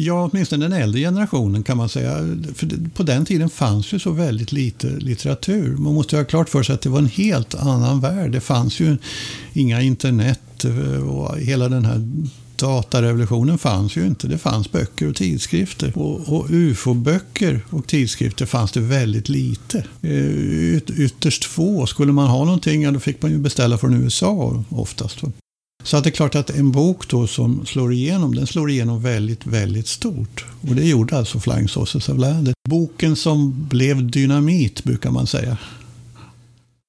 Ja, åtminstone den äldre generationen kan man säga. För på den tiden fanns ju så väldigt lite litteratur. Man måste ha klart för sig att det var en helt annan värld. Det fanns ju inga internet eh, och hela den här datarevolutionen fanns ju inte. Det fanns böcker och tidskrifter. Och, och ufo-böcker och tidskrifter fanns det väldigt lite. Eh, yt, ytterst få. Skulle man ha någonting, ja, då fick man ju beställa från USA oftast. Så att det är klart att en bok då som slår igenom, den slår igenom väldigt, väldigt stort. Och det gjorde alltså Flying Saucers of Land. Boken som blev dynamit brukar man säga.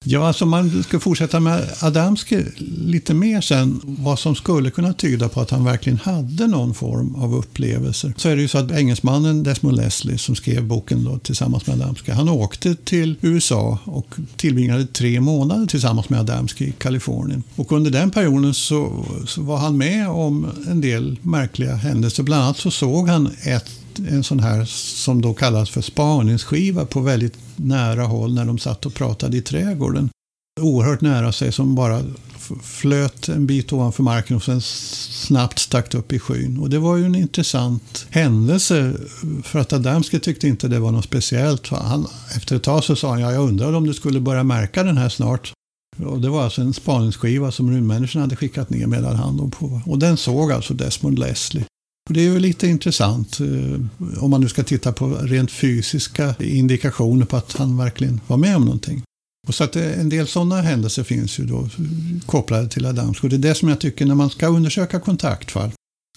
Ja, alltså man ska fortsätta med Adamski lite mer sen, vad som skulle kunna tyda på att han verkligen hade någon form av upplevelser. Så är det ju så att engelsmannen Desmond Leslie som skrev boken då, tillsammans med Adamski, han åkte till USA och tillbringade tre månader tillsammans med Adamski i Kalifornien. Och under den perioden så, så var han med om en del märkliga händelser. Bland annat så såg han ett en sån här som då kallas för spaningsskiva på väldigt nära håll när de satt och pratade i trädgården. Oerhört nära sig som bara flöt en bit ovanför marken och sen snabbt stack upp i skyn. Och det var ju en intressant händelse för att Adamski tyckte inte det var något speciellt. Han, efter ett tag så sa han, ja, jag undrade om du skulle börja märka den här snart. Och det var alltså en spaningsskiva som rymdmänniskorna hade skickat ner medan han på. Och den såg alltså Desmond Leslie. Det är ju lite intressant eh, om man nu ska titta på rent fysiska indikationer på att han verkligen var med om någonting. Och så att eh, en del sådana händelser finns ju då kopplade till Adamsk. Och det är det som jag tycker när man ska undersöka kontaktfall.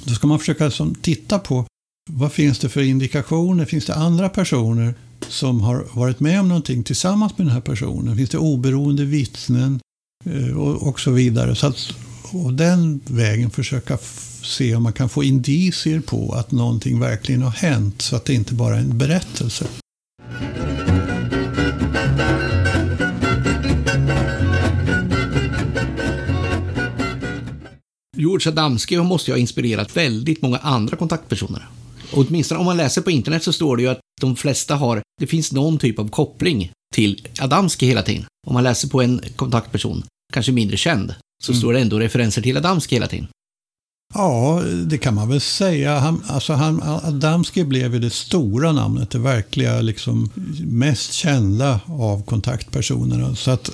Då ska man försöka som, titta på vad finns det för indikationer? Finns det andra personer som har varit med om någonting tillsammans med den här personen? Finns det oberoende vittnen? Eh, och, och så vidare. Så att och den vägen försöka se om man kan få indicier på att någonting verkligen har hänt så att det inte bara är en berättelse. George Adamski måste ju ha inspirerat väldigt många andra kontaktpersoner. Och åtminstone om man läser på internet så står det ju att de flesta har, det finns någon typ av koppling till Adamski hela tiden. Om man läser på en kontaktperson, kanske mindre känd, så mm. står det ändå referenser till Adamski hela tiden. Ja, det kan man väl säga. Han, alltså han, Adamski blev ju det stora namnet, det verkliga liksom mest kända av kontaktpersonerna. Så att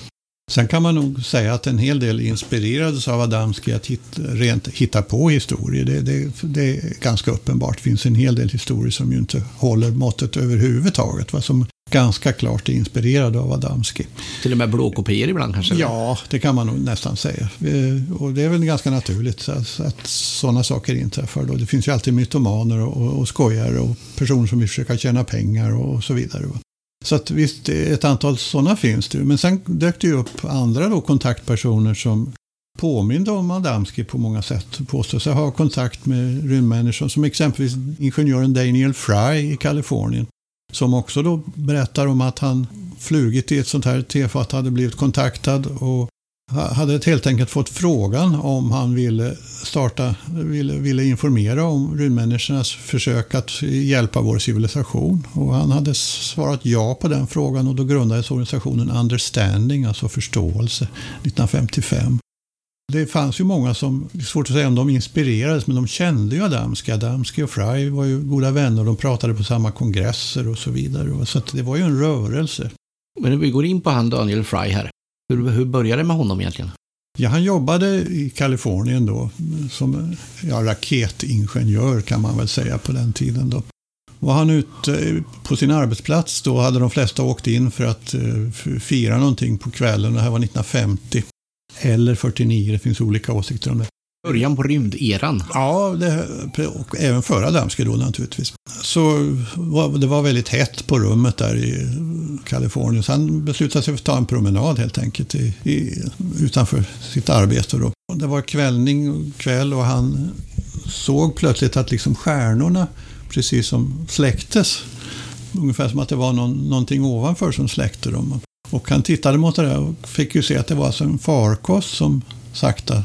Sen kan man nog säga att en hel del inspirerades av Adamski att hitta, rent hitta på historier. Det, det, det, är ganska uppenbart. Det finns en hel del historier som ju inte håller måttet överhuvudtaget. Va? Som ganska klart är inspirerade av Adamski. Till och med blåkopior ibland kanske? Ja, det kan man nog nästan säga. Och det är väl ganska naturligt att, sådana saker inträffar. Då. Det finns ju alltid mytomaner och, skojare och personer som vill försöka tjäna pengar och, så vidare. Så att visst, ett antal sådana finns det. Men sen dök det ju upp andra då kontaktpersoner som påminde om Adamski på många sätt. Påstår sig ha kontakt med rymdmänniskor som exempelvis ingenjören Daniel Fry i Kalifornien. Som också då berättar om att han flugit i ett sånt här tefat, hade blivit kontaktad och hade helt enkelt fått frågan om han ville starta, ville, ville informera om rymdmänniskornas försök att hjälpa vår civilisation. Och han hade svarat ja på den frågan och då grundades organisationen Understanding, alltså förståelse, 1955. Det fanns ju många som, det är svårt att säga om de inspirerades, men de kände ju Adamski. Adamski och Fry var ju goda vänner, de pratade på samma kongresser och så vidare. Så det var ju en rörelse. Men vi går in på han Daniel Fry här. Hur, hur började det med honom egentligen? Ja, han jobbade i Kalifornien då som ja, raketingenjör kan man väl säga på den tiden. Då. Var han ute på sin arbetsplats då hade de flesta åkt in för att uh, fira någonting på kvällen. Det här var 1950. Eller 49, det finns olika åsikter om det. Början på rymderan. Ja, det, och även före Adamski då naturligtvis. Så det var väldigt hett på rummet där i Kalifornien. Så han beslutade sig för att ta en promenad helt enkelt i, i, utanför sitt arbete. Då. Det var kvällning och kväll och han såg plötsligt att liksom stjärnorna precis som släcktes. Ungefär som att det var någon, någonting ovanför som släckte dem. Och han tittade mot det där och fick ju se att det var alltså en farkost som sakta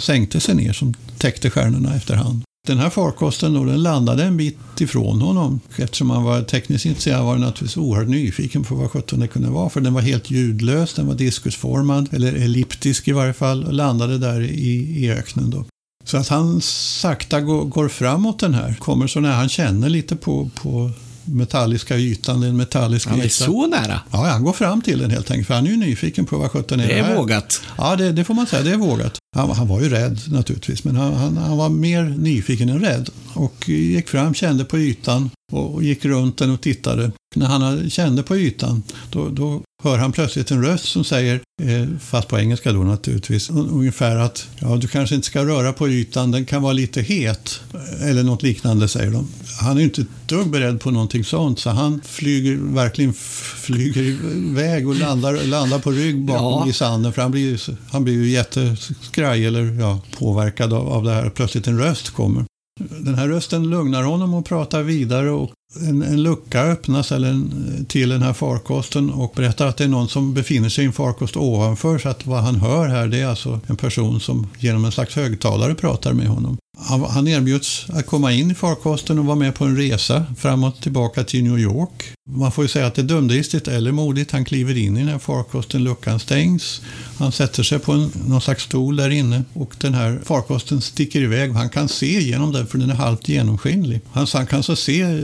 sänkte sig ner som täckte stjärnorna efterhand. Den här farkosten då, den landade en bit ifrån honom. Eftersom han var tekniskt intresserad var han naturligtvis oerhört nyfiken på vad sjutton det kunde vara. För den var helt ljudlös, den var diskusformad, eller elliptisk i varje fall, och landade där i, i öknen. Då. Så att han sakta går, går framåt den här, kommer så när han känner lite på, på metalliska ytan, den metalliska Han är så nära? Ja, han går fram till den helt enkelt, för han är ju nyfiken på vad sjutton är det är här. vågat. Ja, det, det, får man säga, det är vågat. Han, han var ju rädd naturligtvis, men han, han, han, var mer nyfiken än rädd. Och gick fram, kände på ytan och, och gick runt den och tittade. När han kände på ytan, då, då hör han plötsligt en röst som säger, eh, fast på engelska då naturligtvis, ungefär att ja, du kanske inte ska röra på ytan, den kan vara lite het. Eller något liknande säger de. Han är inte ett dugg beredd på någonting sånt, så han flyger, verkligen flyger iväg och landar, landar på rygg bakom ja. i sanden. För han blir, han blir ju jätteskraj eller ja, påverkad av, av det här. Plötsligt en röst kommer. Den här rösten lugnar honom och pratar vidare och en, en lucka öppnas eller en, till den här farkosten och berättar att det är någon som befinner sig i en farkost ovanför. Så att vad han hör här det är alltså en person som genom en slags högtalare pratar med honom. Han, erbjuds att komma in i farkosten och vara med på en resa framåt och tillbaka till New York. Man får ju säga att det är dumdristigt eller modigt. Han kliver in i den här farkosten, luckan stängs. Han sätter sig på en, någon slags stol där inne och den här farkosten sticker iväg. Han kan se genom den för den är halvt genomskinlig. Han, han kan så se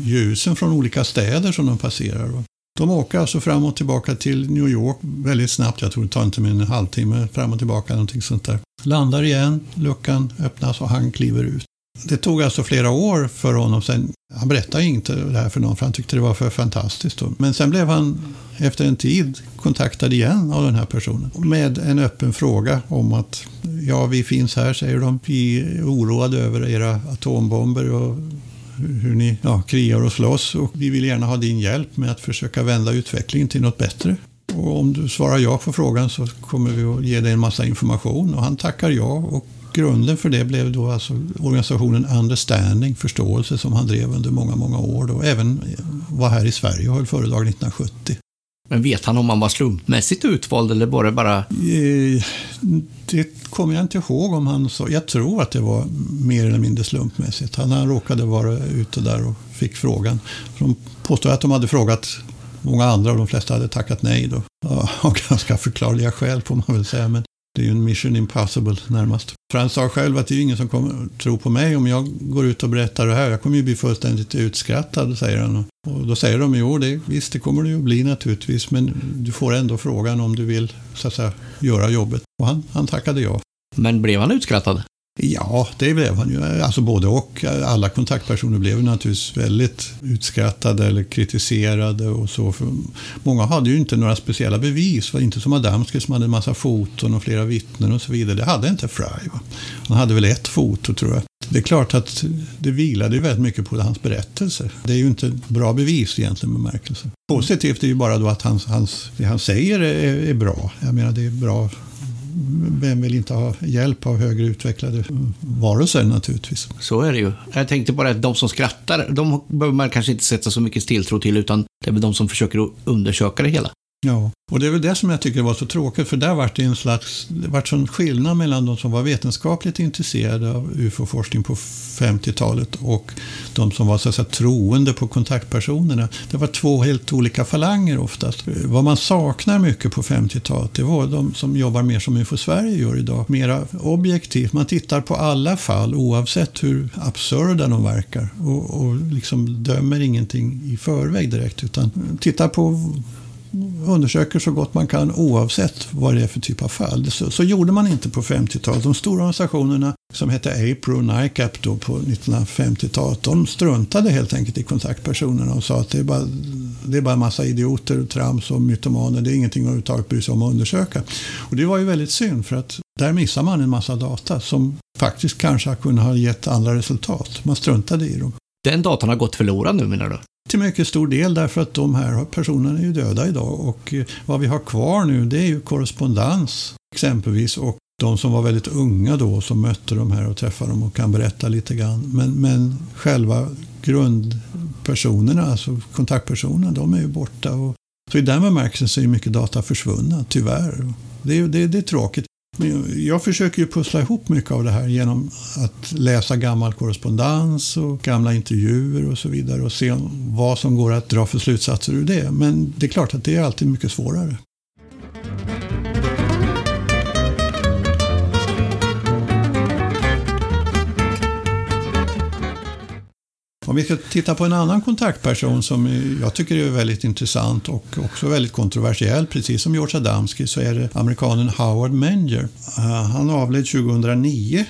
ljusen från olika städer som de passerar. De åker alltså fram och tillbaka till New York väldigt snabbt. Jag tror det tar inte mer än en halvtimme fram och tillbaka. Någonting sånt där. Landar igen, luckan öppnas och han kliver ut. Det tog alltså flera år för honom. Sen, han berättade inte det här för någon för han tyckte det var för fantastiskt. Då. Men sen blev han efter en tid kontaktad igen av den här personen med en öppen fråga om att ja, vi finns här, säger de. Vi är oroade över era atombomber och hur ni ja, krigar och slåss och vi vill gärna ha din hjälp med att försöka vända utvecklingen till något bättre. Och om du svarar ja på frågan så kommer vi att ge dig en massa information. Och han tackar ja. Och grunden för det blev då alltså organisationen Understanding, förståelse, som han drev under många, många år. Då. Även var här i Sverige och höll föredrag 1970. Men vet han om han var slumpmässigt utvald eller var det bara... Eh, det kommer jag inte ihåg om han sa. Jag tror att det var mer eller mindre slumpmässigt. Han råkade vara ute där och fick frågan. De påstår att de hade frågat många andra och de flesta hade tackat nej då. Av ganska förklarliga skäl får man väl säga. Men det är ju en mission impossible närmast. För han sa själv att det är ingen som kommer tro på mig om jag går ut och berättar det här. Jag kommer ju bli fullständigt utskrattad, säger han. Och då säger de, jo det, visst det kommer du ju bli naturligtvis, men du får ändå frågan om du vill så att säga, göra jobbet. Och han, han tackade ja. Men blev han utskrattad? Ja, det blev han ju. Alltså både och. Alla kontaktpersoner blev naturligtvis väldigt utskrattade eller kritiserade och så. För många hade ju inte några speciella bevis. var inte som Adamski som hade en massa foton och flera vittnen och så vidare. Det hade inte Fry. Va? Han hade väl ett foto tror jag. Det är klart att det vilade ju väldigt mycket på hans berättelser. Det är ju inte bra bevis egentligen bemärkelse. Positivt är ju bara då att hans, hans, det han säger är, är bra. Jag menar det är bra vem vill inte ha hjälp av högre utvecklade varelser naturligtvis. Så är det ju. Jag tänkte bara att de som skrattar, de behöver man kanske inte sätta så mycket tilltro till, utan det är väl de som försöker undersöka det hela. Ja, och det är väl det som jag tycker var så tråkigt, för där var det en slags, det var en skillnad mellan de som var vetenskapligt intresserade av ufo-forskning på 50-talet och de som var så att säga, troende på kontaktpersonerna. Det var två helt olika falanger oftast. Vad man saknar mycket på 50-talet, det var de som jobbar mer som UFO Sverige gör idag. Mera objektivt, man tittar på alla fall oavsett hur absurda de verkar och, och liksom dömer ingenting i förväg direkt utan tittar på undersöker så gott man kan oavsett vad det är för typ av fall. Så, så gjorde man inte på 50-talet. De stora organisationerna som hette APRO och NICAP då på 1950-talet, de struntade helt enkelt i kontaktpersonerna och sa att det är bara, det är bara en massa idioter, trams och mytomaner. Det är ingenting att överhuvudtaget bry sig om att undersöka. Och det var ju väldigt synd för att där missar man en massa data som faktiskt kanske kunde ha gett andra resultat. Man struntade i dem. Den datan har gått förlorad nu menar du? Till mycket stor del därför att de här personerna är ju döda idag och eh, vad vi har kvar nu det är ju korrespondens exempelvis och de som var väldigt unga då som mötte de här och träffade dem och kan berätta lite grann. Men, men själva grundpersonerna, alltså kontaktpersonerna, de är ju borta. Och, så i den bemärkelsen så är mycket data försvunna, tyvärr. Det är, det, det är tråkigt. Jag försöker ju pussla ihop mycket av det här genom att läsa gammal korrespondens och gamla intervjuer och så vidare och se vad som går att dra för slutsatser ur det. Men det är klart att det är alltid mycket svårare. Om vi ska titta på en annan kontaktperson som jag tycker är väldigt intressant och också väldigt kontroversiell, precis som George Adamski, så är det amerikanen Howard Menger. Eh, han avled 2009.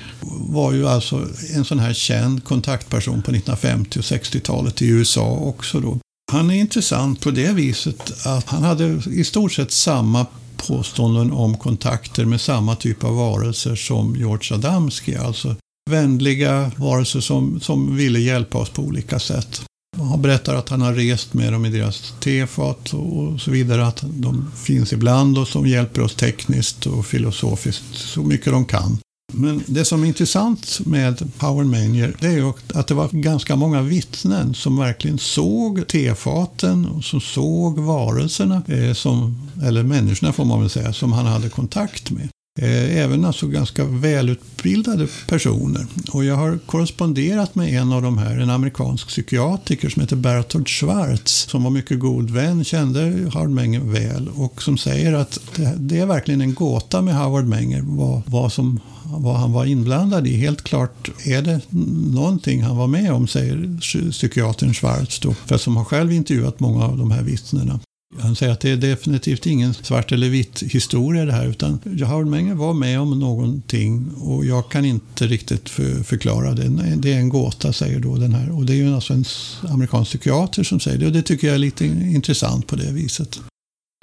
Var ju alltså en sån här känd kontaktperson på 1950 och 60-talet i USA också då. Han är intressant på det viset att han hade i stort sett samma påståenden om kontakter med samma typ av varelser som George Adamski, alltså vänliga varelser som, som ville hjälpa oss på olika sätt. Han berättar att han har rest med dem i deras tefat och så vidare. Att de finns ibland och som hjälper oss tekniskt och filosofiskt så mycket de kan. Men det som är intressant med Howard Manier det är ju att det var ganska många vittnen som verkligen såg tefaten och som såg varelserna, eh, som, eller människorna får man väl säga, som han hade kontakt med. Eh, även alltså ganska välutbildade personer. Och jag har korresponderat med en av de här, en amerikansk psykiatriker som heter Bertolt Schwartz, som var mycket god vän, kände Howard Menger väl och som säger att det, det är verkligen en gåta med Howard Menger vad, vad, som, vad han var inblandad i. Helt klart är det någonting han var med om, säger psykiatern Schwartz, då, för som har själv intervjuat många av de här vittnena. Han säger att det är definitivt ingen svart eller vitt historia det här utan Howard Menger var med om någonting och jag kan inte riktigt för, förklara det. Det är en gåta säger då den här och det är ju alltså en amerikansk psykiater som säger det och det tycker jag är lite intressant på det viset.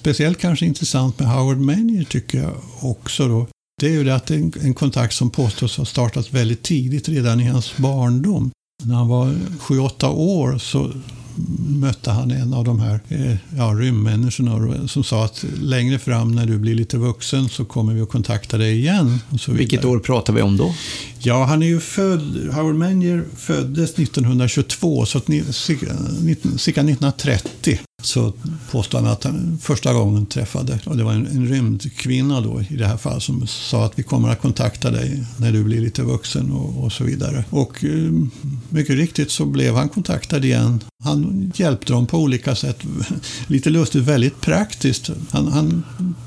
Speciellt kanske intressant med Howard Menger tycker jag också då. Det är ju det att det är en kontakt som påstås ha startat väldigt tidigt redan i hans barndom. När han var 7-8 år så mötte han en av de här eh, ja, rymdmänniskorna som sa att längre fram när du blir lite vuxen så kommer vi att kontakta dig igen. Vilket år pratar vi om då? Ja, han är ju född, Howard Menger föddes 1922, så cirka 1930 så påstår han att han första gången träffade, och det var en, en rymdkvinna då i det här fallet, som sa att vi kommer att kontakta dig när du blir lite vuxen och, och så vidare. Och eh, mycket riktigt så blev han kontaktad igen. Han hjälpte dem på olika sätt. Lite lustigt, väldigt praktiskt. Han, han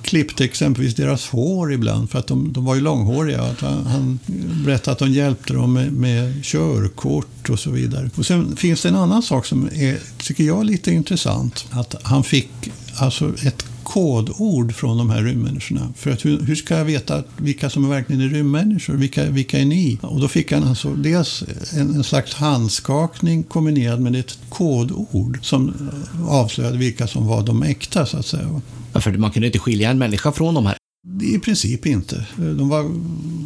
klippte exempelvis deras hår ibland, för att de, de var ju långhåriga. Han, han berättade att de hjälpte dem med, med körkort och så vidare. Och sen finns det en annan sak som är, tycker jag, lite intressant. Att han fick alltså ett kodord från de här rymdmänniskorna. För att hur, hur ska jag veta vilka som verkligen är rymdmänniskor? Vilka, vilka är ni? Och då fick han alltså dels en, en slags handskakning kombinerad med ett kodord som avslöjade vilka som var de äkta, så att säga. För man kunde inte skilja en människa från de här. I princip inte. De var,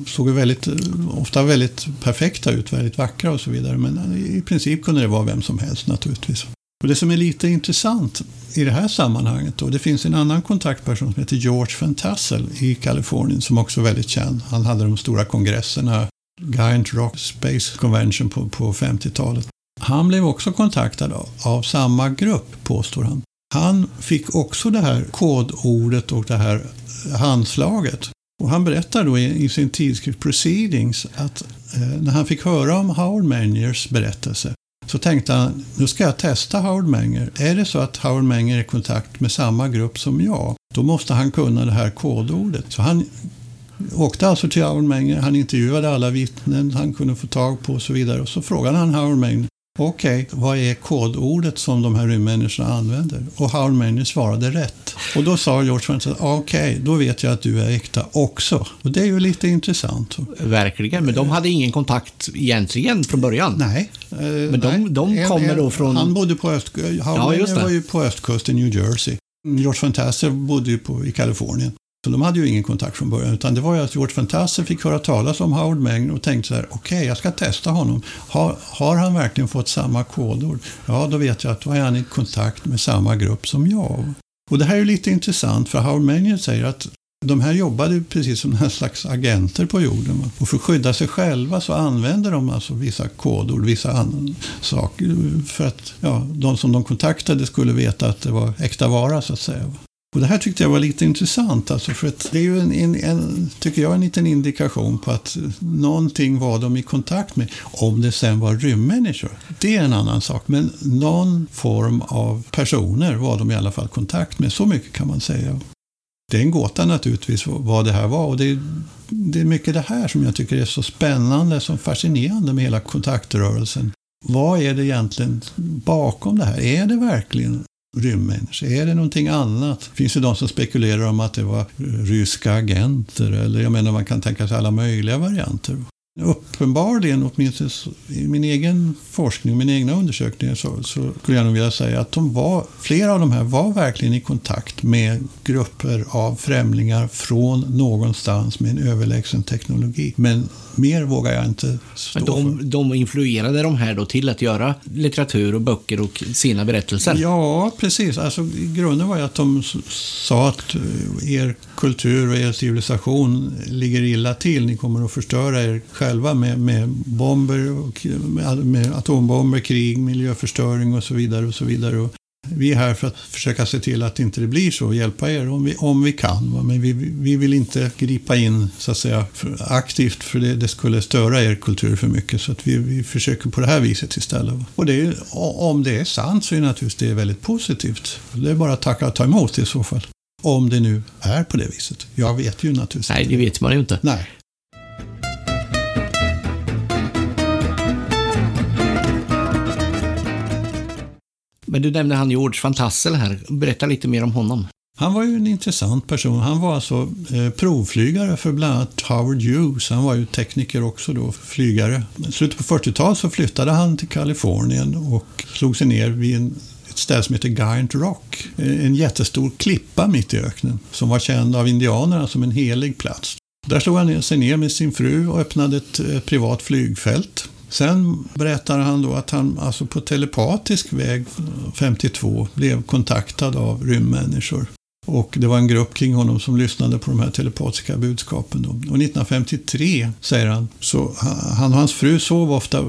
såg väldigt, ofta väldigt perfekta ut, väldigt vackra och så vidare. Men i princip kunde det vara vem som helst naturligtvis. Och det som är lite intressant i det här sammanhanget då, det finns en annan kontaktperson som heter George Van Tassel i Kalifornien som också är väldigt känd. Han hade de stora kongresserna, Giant Rock Space Convention på, på 50-talet. Han blev också kontaktad av, av samma grupp, påstår han. Han fick också det här kodordet och det här handslaget. Och han berättar då i, i sin tidskrift Proceedings att eh, när han fick höra om Howard Mangers berättelse så tänkte han, nu ska jag testa Howard Menger. Är det så att Howard Menger är i kontakt med samma grupp som jag, då måste han kunna det här kodordet. Så han åkte alltså till Howard Menger, han intervjuade alla vittnen han kunde få tag på och så vidare. Och så frågade han Howard Menger, okej, okay, vad är kodordet som de här rymdmänniskorna använder? Och Menger svarade rätt. Och då sa George Francis, okej, okay, då vet jag att du är äkta också. Och det är ju lite intressant. Verkligen, men de hade ingen kontakt egentligen från början. Nej. Men de, de kommer då från... Han bodde på öst, Howard Ja, var ju på östkusten, New Jersey. George Fantasser bodde ju på, i Kalifornien. Så de hade ju ingen kontakt från början, utan det var ju att George Fantasser fick höra talas om Howard Menger och tänkte så här, okej, okay, jag ska testa honom. Har, har han verkligen fått samma kodord? Ja, då vet jag att då är han i kontakt med samma grupp som jag. Och det här är ju lite intressant, för Howard Menger säger att de här jobbade precis som en slags agenter på jorden. Och för att skydda sig själva så använder de alltså vissa kodord, vissa andra saker. För att ja, de som de kontaktade skulle veta att det var äkta vara, så att säga. Och det här tyckte jag var lite intressant, alltså för att det är ju en, en, en, tycker jag, en liten indikation på att någonting var de i kontakt med. Om det sen var rymdmänniskor, det är en annan sak. Men någon form av personer var de i alla fall i kontakt med, så mycket kan man säga. Det är en gåta naturligtvis vad det här var och det är, det är mycket det här som jag tycker är så spännande, så fascinerande med hela kontaktrörelsen. Vad är det egentligen bakom det här? Är det verkligen rymdmänniskor? Är det någonting annat? Finns det de som spekulerar om att det var ryska agenter? Eller jag menar, man kan tänka sig alla möjliga varianter. Uppenbarligen, åtminstone i min egen forskning, mina egna undersökningar, så, så skulle jag nog vilja säga att de var, flera av de här var verkligen i kontakt med grupper av främlingar från någonstans med en överlägsen teknologi. Men mer vågar jag inte stå Men de, för. de influerade de här då till att göra litteratur och böcker och sina berättelser? Ja, precis. Alltså, grunden var ju att de sa att eh, er kultur och er civilisation ligger illa till. Ni kommer att förstöra er själva med, med bomber, och, med, med atombomber, krig, miljöförstöring och så vidare. och så vidare. Och vi är här för att försöka se till att inte det blir så och hjälpa er om vi, om vi kan. va. Men vi, vi vill inte gripa in så att säga, för, aktivt för det, det skulle störa er kultur för mycket. Så att vi, vi försöker på det här viset istället. va. Och det om det är sant så är naturligtvis det väldigt positivt. Det är bara att tacka och ta emot i så fall. Om det nu är på det viset. Jag vet ju naturligtvis Nej, inte det vet man ju inte. Nej. Men du nämnde han George van Tassel här. Berätta lite mer om honom. Han var ju en intressant person. Han var alltså eh, provflygare för bland annat Howard Hughes. Han var ju tekniker också då, flygare. I slutet på 40-talet så flyttade han till Kalifornien och slog sig ner vid en, ett ställe som heter Giant Rock. Eh, en jättestor klippa mitt i öknen som var känd av indianerna som en helig plats. Där slog han sig ner med sin fru och öppnade ett eh, privat flygfält Sen berättar han då att han alltså på telepatisk väg 52 blev kontaktad av rymdmänniskor. Och det var en grupp kring honom som lyssnade på de här telepatiska budskapen. Då. Och 1953, säger han, så han och hans fru sov ofta eh,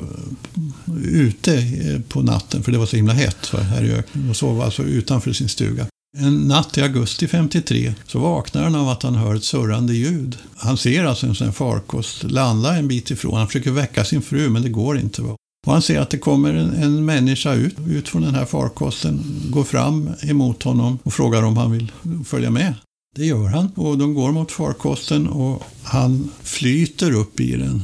ute eh, på natten, för det var så himla hett här i öknen. De sov alltså utanför sin stuga. En natt i augusti 53 så vaknar han av att han hör ett surrande ljud. Han ser alltså en sån farkost landa en bit ifrån. Han försöker väcka sin fru men det går inte. Och han ser att det kommer en, en människa ut, ut från den här farkosten, går fram emot honom och frågar om han vill följa med. Det gör han och de går mot farkosten och han flyter upp i den.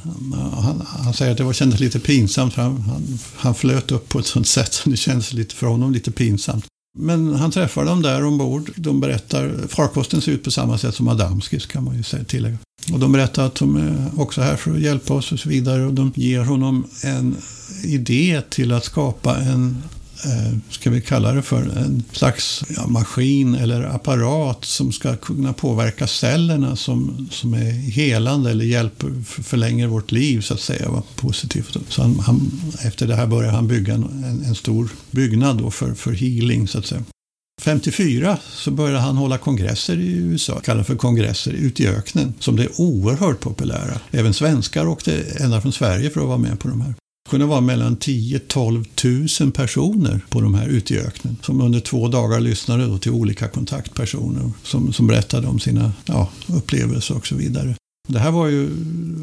Han, han säger att det var, kändes lite pinsamt för han, han, han flöt upp på ett sånt sätt som det kändes lite för honom lite pinsamt. Men han träffar dem där ombord. De berättar, farkosten ser ut på samma sätt som Adamskis kan man ju säga, tillägga. Och de berättar att de är också här för att hjälpa oss och så vidare. Och de ger honom en idé till att skapa en Eh, ska vi kalla det för, en slags ja, maskin eller apparat som ska kunna påverka cellerna som, som är helande eller hjälper, förlänger vårt liv så att säga. Va? Positivt. Så han, han, efter det här började han bygga en, en stor byggnad då för, för healing så att säga. 54 så började han hålla kongresser i USA, kallade för kongresser, ute i öknen, som blev oerhört populära. Även svenskar åkte ända från Sverige för att vara med på de här kunde vara mellan 10-12 000 personer på de här ute i öknen. Som under två dagar lyssnade till olika kontaktpersoner som, som berättade om sina ja, upplevelser och så vidare. Det här var ju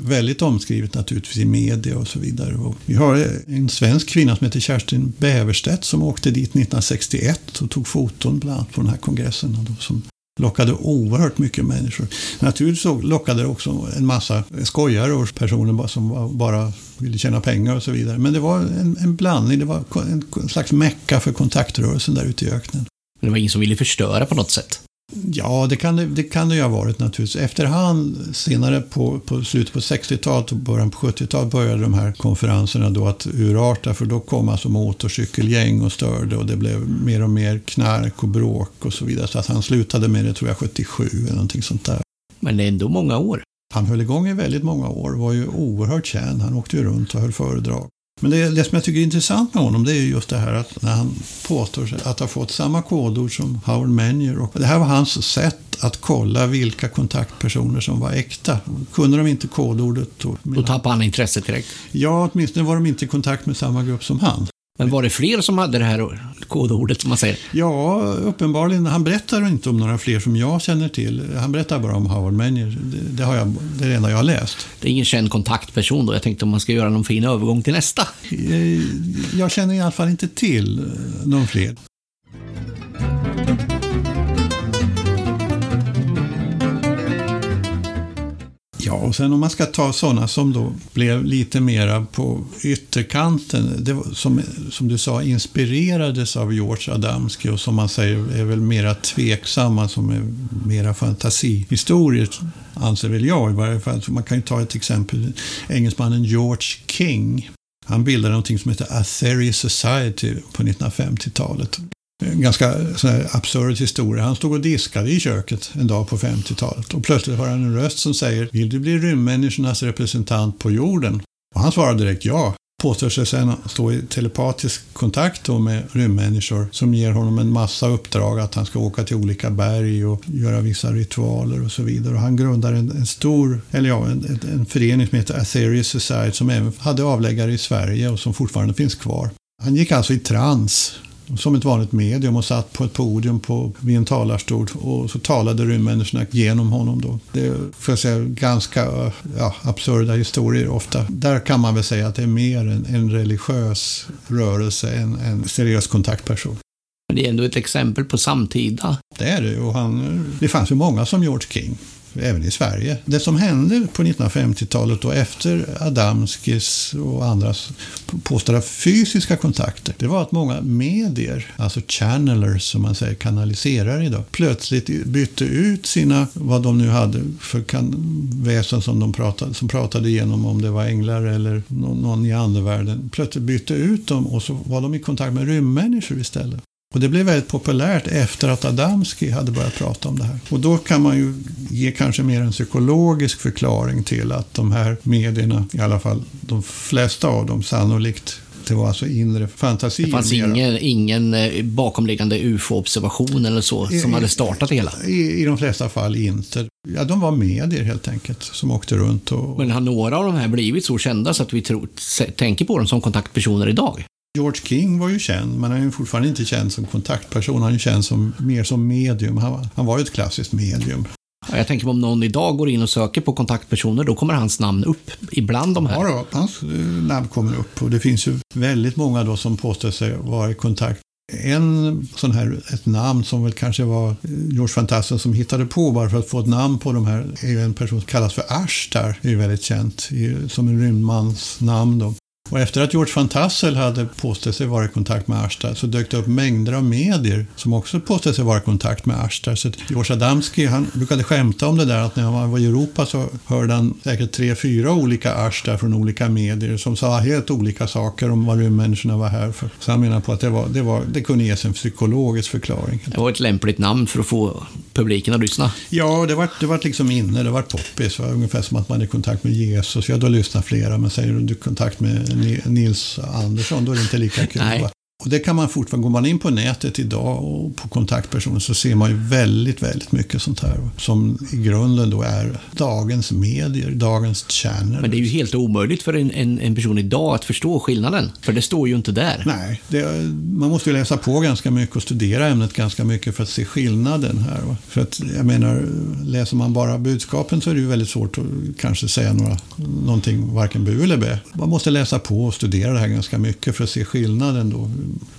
väldigt omskrivet naturligtvis i media och så vidare. Och vi har en svensk kvinna som heter Kerstin Bäverstedt som åkte dit 1961 och tog foton bland annat på den här kongressen. Som lockade oerhört mycket människor. Naturligtvis lockade det också en massa skojare och personer som bara ville tjäna pengar och så vidare. Men det var en, en blandning, det var en slags mecka för kontaktrörelsen där ute i öknen. Men det var ingen som ville förstöra på något sätt? Ja, det kan det, det, kan det ju ha varit naturligtvis. Efterhand, senare på, på slutet på 60-talet och början på 70-talet började de här konferenserna då att urarta för då kom alltså motorcykelgäng och störde och det blev mer och mer knark och bråk och så vidare. Så att han slutade med det tror jag 77 eller någonting sånt där. Men det är ändå många år. Han höll igång i väldigt många år, var ju oerhört känd. Han åkte ju runt och höll föredrag. Men det, det, som jag tycker är intressant med honom det är just det här att när han påstår sig att ha fått samma kodord som Howard Menyer. Och det här var hans sätt att kolla vilka kontaktpersoner som var äkta. Kunde de inte kodordet då... Då tappade han intresset direkt? Ja, åtminstone var de inte i kontakt med samma grupp som han. Men var det fler som hade det här kodordet som man säger? Ja, uppenbarligen. Han berättar inte om några fler som jag känner till. Han berättar bara om Howard Menyer. Det, det, har jag, det är det enda jag har läst. Det är ingen känd kontaktperson då? Jag tänkte om man ska göra någon fin övergång till nästa. Eh, jag känner i alla fall inte till någon fler. Ja, och sen om man ska ta sådana som då blev lite mera på ytterkanten, det som, som du sa inspirerades av George Adamski och som man säger är väl mera tveksamma, som är mera fantasihistorier, anser väl jag i varje fall. Så man kan ju ta ett exempel, engelsmannen George King. Han bildade någonting som heter Atheria Society på 1950-talet. En ganska absurd historia. Han stod och diskade i köket en dag på 50-talet och plötsligt hör han en röst som säger Vill du bli rymdmänniskornas representant på jorden? Och han svarar direkt ja. Påstår sig sedan stå i telepatisk kontakt med rymdmänniskor som ger honom en massa uppdrag att han ska åka till olika berg och göra vissa ritualer och så vidare. Och han grundar en, en stor, eller ja, en, en förening som heter Aetherius Society som även hade avläggare i Sverige och som fortfarande finns kvar. Han gick alltså i trans som ett vanligt medium och satt på ett podium på, vid en talarstol och så talade rymdmänniskorna genom honom. Då. Det är får jag säga, ganska ja, absurda historier ofta. Där kan man väl säga att det är mer en, en religiös rörelse än en seriös kontaktperson. Men det är ändå ett exempel på samtida. Det är det. Och han, det fanns ju många som George King även i Sverige. Det som hände på 1950-talet och efter Adamskis och andras påstådda fysiska kontakter, det var att många medier, alltså channelers som man säger, kanaliserar idag, plötsligt bytte ut sina, vad de nu hade för kan, väsen som de pratade, som pratade igenom, om det var änglar eller någon, någon i andevärlden, plötsligt bytte ut dem och så var de i kontakt med rymdmänniskor istället. Och det blev väldigt populärt efter att Adamski hade börjat prata om det här. Och då kan man ju ge kanske mer en psykologisk förklaring till att de här medierna, i alla fall de flesta av dem sannolikt det var alltså inre fantasier. Det fanns ingen, ingen eh, bakomliggande ufo-observation eller så som hade startat det hela? I, I de flesta fall inte. Ja, de var medier helt enkelt som åkte runt. Och... Men har några av de här blivit så kända så att vi tror, tänker på dem som kontaktpersoner idag? George King var ju känd, men han är fortfarande inte känd som kontaktperson. Han är känd som, mer som medium. Han, han var ju ett klassiskt medium. Jag tänker om någon idag går in och söker på kontaktpersoner, då kommer hans namn upp ibland de här. Ja, då, hans eh, namn kommer upp och det finns ju väldigt många då som påstår sig vara i kontakt en sån här, ett namn som väl kanske var George Fantasten som hittade på bara för att få ett namn på de här är ju en person som kallas för Ashtar, är ju väldigt känt som en rymdmans namn. Då. Och efter att George van Tassel hade påstått sig vara i kontakt med Ashtar så dök det upp mängder av medier som också påstod sig vara i kontakt med Ashtar. Så George Adamski han brukade skämta om det där att när han var i Europa så hörde han säkert tre, fyra olika Ashtar från olika medier som sa helt olika saker om vad människorna var här för. Så han menar på att det, var, det, var, det kunde ges en psykologisk förklaring. Det var ett lämpligt namn för att få publiken att lyssna. Ja, det var, det var liksom inne, det var poppis. Ungefär som att man är i kontakt med Jesus. Ja, då lyssnar flera. Men säger du kontakt med Nils Andersson, då är det inte lika kul. Nej. Och det kan man fortfarande, går man in på nätet idag och på kontaktpersoner så ser man ju väldigt, väldigt mycket sånt här. Som i grunden då är dagens medier, dagens channel. Men det är ju helt omöjligt för en, en, en person idag att förstå skillnaden. För det står ju inte där. Nej, det, man måste ju läsa på ganska mycket och studera ämnet ganska mycket för att se skillnaden här. För att, jag menar, läser man bara budskapen så är det ju väldigt svårt att kanske säga några, någonting, varken bu eller bä. Man måste läsa på och studera det här ganska mycket för att se skillnaden då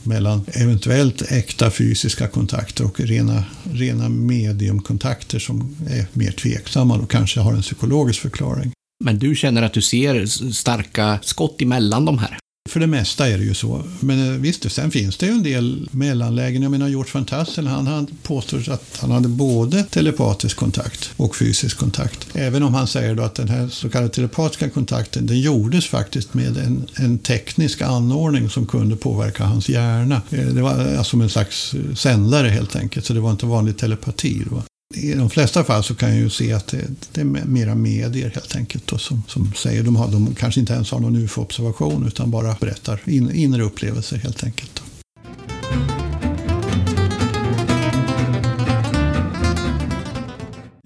mellan eventuellt äkta fysiska kontakter och rena, rena mediumkontakter som är mer tveksamma och kanske har en psykologisk förklaring. Men du känner att du ser starka skott emellan de här? För det mesta är det ju så. Men eh, visst, sen finns det ju en del mellanlägen. Jag menar George van Tassel, han, han påstår att han hade både telepatisk kontakt och fysisk kontakt. Även om han säger då att den här så kallade telepatiska kontakten, den gjordes faktiskt med en, en teknisk anordning som kunde påverka hans hjärna. Eh, det var alltså som en slags sändare helt enkelt, så det var inte vanlig telepati. Va? I de flesta fall så kan jag ju se att det, det är mera medier helt enkelt då, som, som säger de, har, de kanske inte ens har någon ufo-observation utan bara berättar in, inre upplevelser helt enkelt. Då.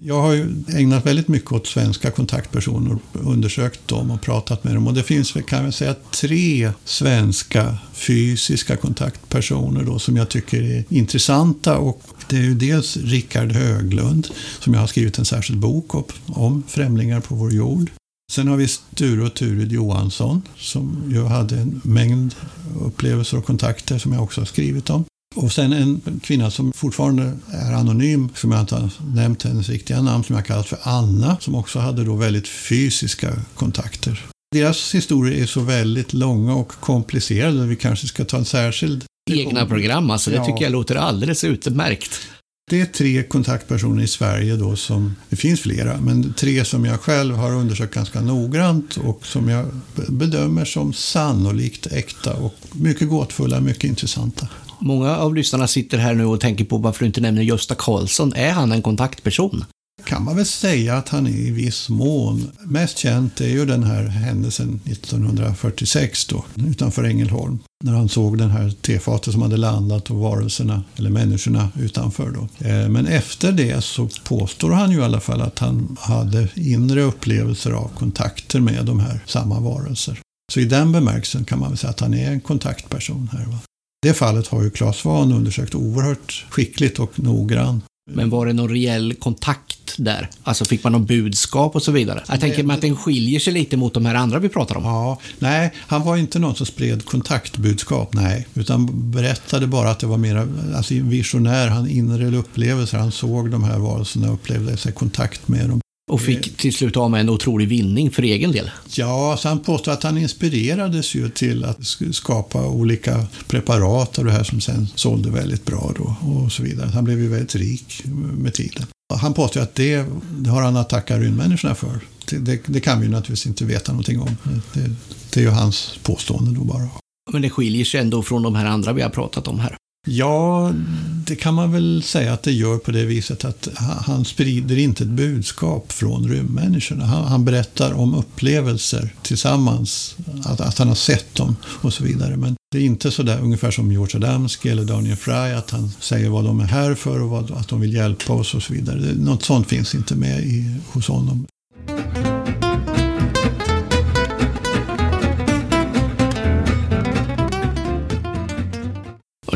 Jag har ju ägnat väldigt mycket åt svenska kontaktpersoner, undersökt dem och pratat med dem. Och det finns kan jag säga tre svenska fysiska kontaktpersoner då, som jag tycker är intressanta. Och det är ju dels Rickard Höglund som jag har skrivit en särskild bok om, Främlingar på vår jord. Sen har vi Sture och Turid Johansson som ju hade en mängd upplevelser och kontakter som jag också har skrivit om. Och sen en kvinna som fortfarande är anonym, som jag inte har nämnt hennes riktiga namn, som jag kallat för Anna, som också hade då väldigt fysiska kontakter. Deras historier är så väldigt långa och komplicerade. Vi kanske ska ta en särskild... Egna program, alltså. Det ja. tycker jag låter alldeles utmärkt. Det är tre kontaktpersoner i Sverige då som, det finns flera, men tre som jag själv har undersökt ganska noggrant och som jag bedömer som sannolikt äkta och mycket gåtfulla, mycket intressanta. Många av lyssnarna sitter här nu och tänker på varför du inte nämner Gösta Karlsson. Är han en kontaktperson? kan man väl säga att han är i viss mån. Mest känt är ju den här händelsen 1946 då, utanför Ängelholm. När han såg den här tefatet som hade landat och varelserna, eller människorna, utanför. Då. Eh, men efter det så påstår han ju i alla fall att han hade inre upplevelser av kontakter med de här samma varelser. Så i den bemärkelsen kan man väl säga att han är en kontaktperson här. Va? Det fallet har ju Claes Svahn undersökt oerhört skickligt och noggrant. Men var det någon reell kontakt där? Alltså fick man någon budskap och så vidare? Jag tänker mig att den skiljer sig lite mot de här andra vi pratar om. Ja, nej, han var inte någon som spred kontaktbudskap, nej. Utan berättade bara att det var mer alltså visionär, han inre upplevelser. Han såg de här varelserna och upplevde sig i kontakt med dem. Och fick till slut av med en otrolig vinning för egen del. Ja, så han påstår att han inspirerades ju till att skapa olika preparat av det här som sen sålde väldigt bra då och så vidare. Han blev ju väldigt rik med tiden. Han påstår att det, det har han att tacka rymdmänniskorna för. Det, det, det, kan vi ju naturligtvis inte veta någonting om. Det, det är ju hans påstående då bara. Men det skiljer sig ändå från de här andra vi har pratat om här. Ja, det kan man väl säga att det gör på det viset att han sprider inte ett budskap från rymdmänniskorna. Han, han berättar om upplevelser tillsammans, att, att, han har sett dem och så vidare. Men det är inte så där ungefär som George Adamski eller Daniel Fry, att han säger vad de är här för och vad, att de vill hjälpa oss och så vidare. Något sånt finns inte med i, hos honom.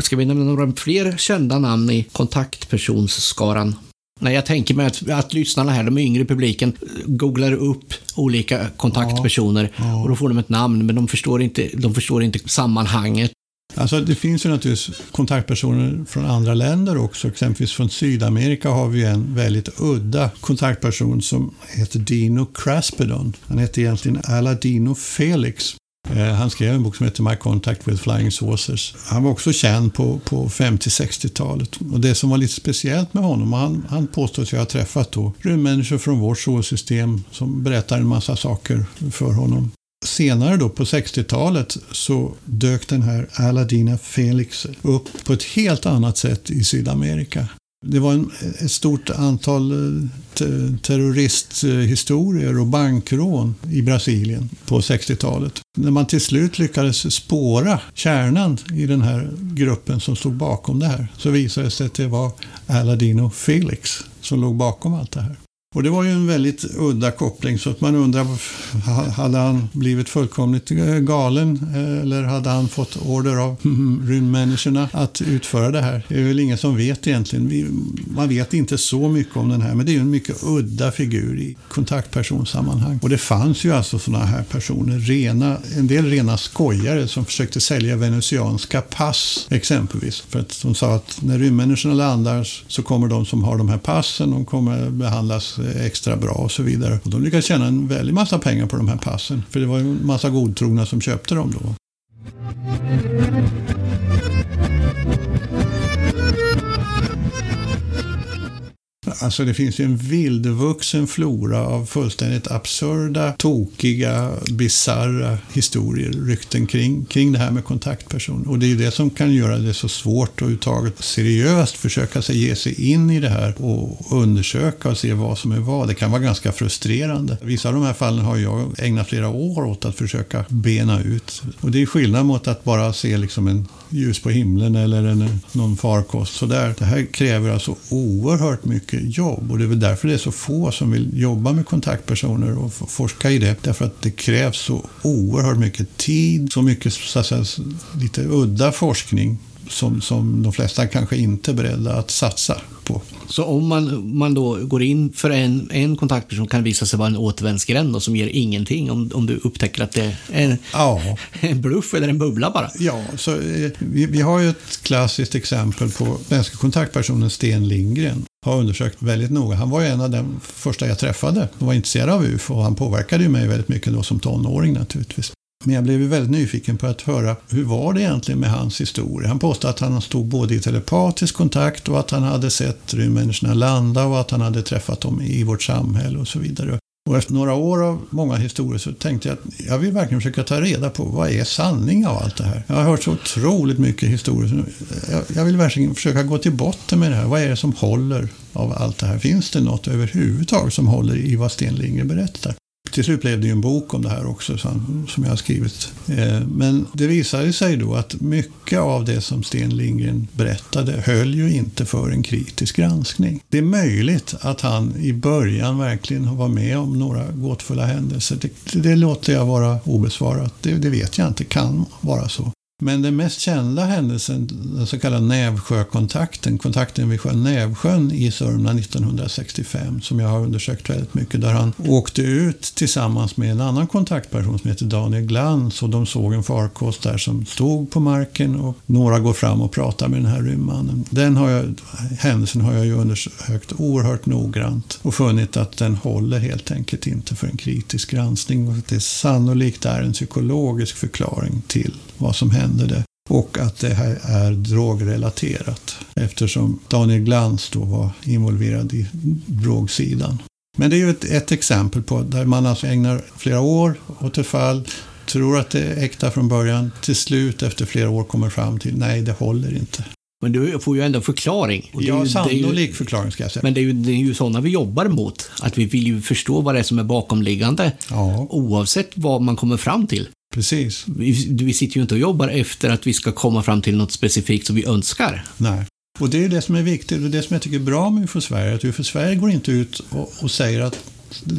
Ska vi nämna några fler kända namn i kontaktpersonsskaran? Nej, jag tänker mig att, att lyssnarna här, de yngre publiken, googlar upp olika kontaktpersoner ja, ja. och då får de ett namn, men de förstår inte, de förstår inte sammanhanget. Alltså det finns ju naturligtvis kontaktpersoner från andra länder också. Exempelvis från Sydamerika har vi en väldigt udda kontaktperson som heter Dino Craspedon. Han heter egentligen Aladino Felix. Eh, han skrev en bok som heter My Contact with Flying Saucers. Han var också känd på, på 50-60-talet. Och det som var lite speciellt med honom, han, han påstår att jag ha träffat då rymdmänniskor från vårt solsystem som berättar en massa saker för honom. Senare då på 60-talet så dök den här Aladina Felix upp på ett helt annat sätt i Sydamerika. Det var en, ett stort antal eh, terroristhistorier och bankrån i Brasilien på 60-talet. När man till slut lyckades spåra kärnan i den här gruppen som stod bakom det här så visade det sig att det var Aladino Felix som låg bakom allt det här. Och det var ju en väldigt udda koppling så att man undrar, hade han blivit fullkomligt eh, galen eh, eller hade han fått order av rymdmänniskorna att utföra det här? Det är väl ingen som vet egentligen. man vet inte så mycket om den här, men det är ju en mycket udda figur i kontaktpersonsammanhang. Och det fanns ju alltså sådana här personer, rena, en del rena skojare som försökte sälja venusianska pass exempelvis. För att de sa att när rymdmänniskorna landar så kommer de som har de här passen, de kommer behandlas eh, extra bra och så vidare. Och de lyckades tjäna en väldig massa pengar på de här passen. För det var ju en massa godtrogna som köpte dem då. Alltså det finns ju en vildvuxen flora av fullständigt absurda, tokiga, bizarra historier, rykten kring, kring det här med kontaktperson. Och det är ju det som kan göra det så svårt att överhuvudtaget seriöst försöka sig ge sig in i det här och undersöka och se vad som är vad. Det kan vara ganska frustrerande. Vissa av de här fallen har jag ägnat flera år åt att försöka bena ut. Och det är skillnad mot att bara se liksom en ljus på himlen eller en, någon farkost. Sådär. Det här kräver alltså oerhört mycket jobb och det är väl därför det är så få som vill jobba med kontaktpersoner och forska i det. Därför att det krävs så oerhört mycket tid, så mycket så att säga, lite udda forskning som, som de flesta kanske inte är beredda att satsa på. Så om man, man då går in för en, en kontaktperson kan det visa sig vara en återvändsgränd som ger ingenting om, om du upptäcker att det är en, ja. en bluff eller en bubbla bara? Ja, så, eh, vi, vi har ju ett klassiskt exempel på svenska kontaktpersonen Sten Lindgren har undersökt väldigt noga. Han var ju en av de första jag träffade och var intresserad av UFO och han påverkade ju mig väldigt mycket då som tonåring naturligtvis. Men jag blev ju väldigt nyfiken på att höra hur var det egentligen med hans historia. Han påstod att han stod både i telepatisk kontakt och att han hade sett rymdmänniskorna landa och att han hade träffat dem i vårt samhälle och så vidare. Och efter några år av många historier så tänkte jag att jag vill verkligen försöka ta reda på vad är sanning av allt det här. Jag har hört så otroligt mycket historier. Jag vill verkligen försöka gå till botten med det här. Vad är det som håller av allt det här? Finns det något överhuvudtaget som håller i vad Sten Lindgren berättar? Till slut blev det ju en bok om det här också som jag har skrivit. Eh, men det visade sig då att mycket av det som Sten Lindgren berättade höll ju inte för en kritisk granskning. Det är möjligt att han i början verkligen var med om några gåtfulla händelser. Det, det låter jag vara obesvarat. Det, det vet jag inte, kan vara så. Men den mest kända händelsen, den så kallade Nävsjökontakten, kontakten vid sjön Nävsjön i Sörmland 1965, som jag har undersökt väldigt mycket, där han åkte ut tillsammans med en annan kontaktperson som heter Daniel Glans och de såg en farkost där som stod på marken och några går fram och pratar med den här rymdmannen. Den har jag, händelsen har jag ju undersökt oerhört noggrant och funnit att den håller helt enkelt inte för en kritisk granskning och det sannolikt är en psykologisk förklaring till vad som hände det. Och att det här är drogrelaterat eftersom Daniel Glans då var involverad i drogsidan. Men det är ju ett, ett exempel på där man alltså ägnar flera år åt ett fall, tror att det är äkta från början, till slut efter flera år kommer fram till nej, det håller inte. Men du får ju ändå förklaring. Och det är Ja, ju- ju- sannolik förklaring ska jag säga. Men det är, ju, det är ju sådana vi jobbar mot. Att vi vill ju förstå vad det är som är bakomliggande. Ja, Oavsett vad man kommer fram till. Precis. Vi, vi sitter ju inte och jobbar efter att vi ska komma fram till något specifikt som vi önskar. Nej. Och det är det som är viktigt och det som jag tycker är bra med UFO Sverige. Att UFO Sverige går inte ut och, och säger att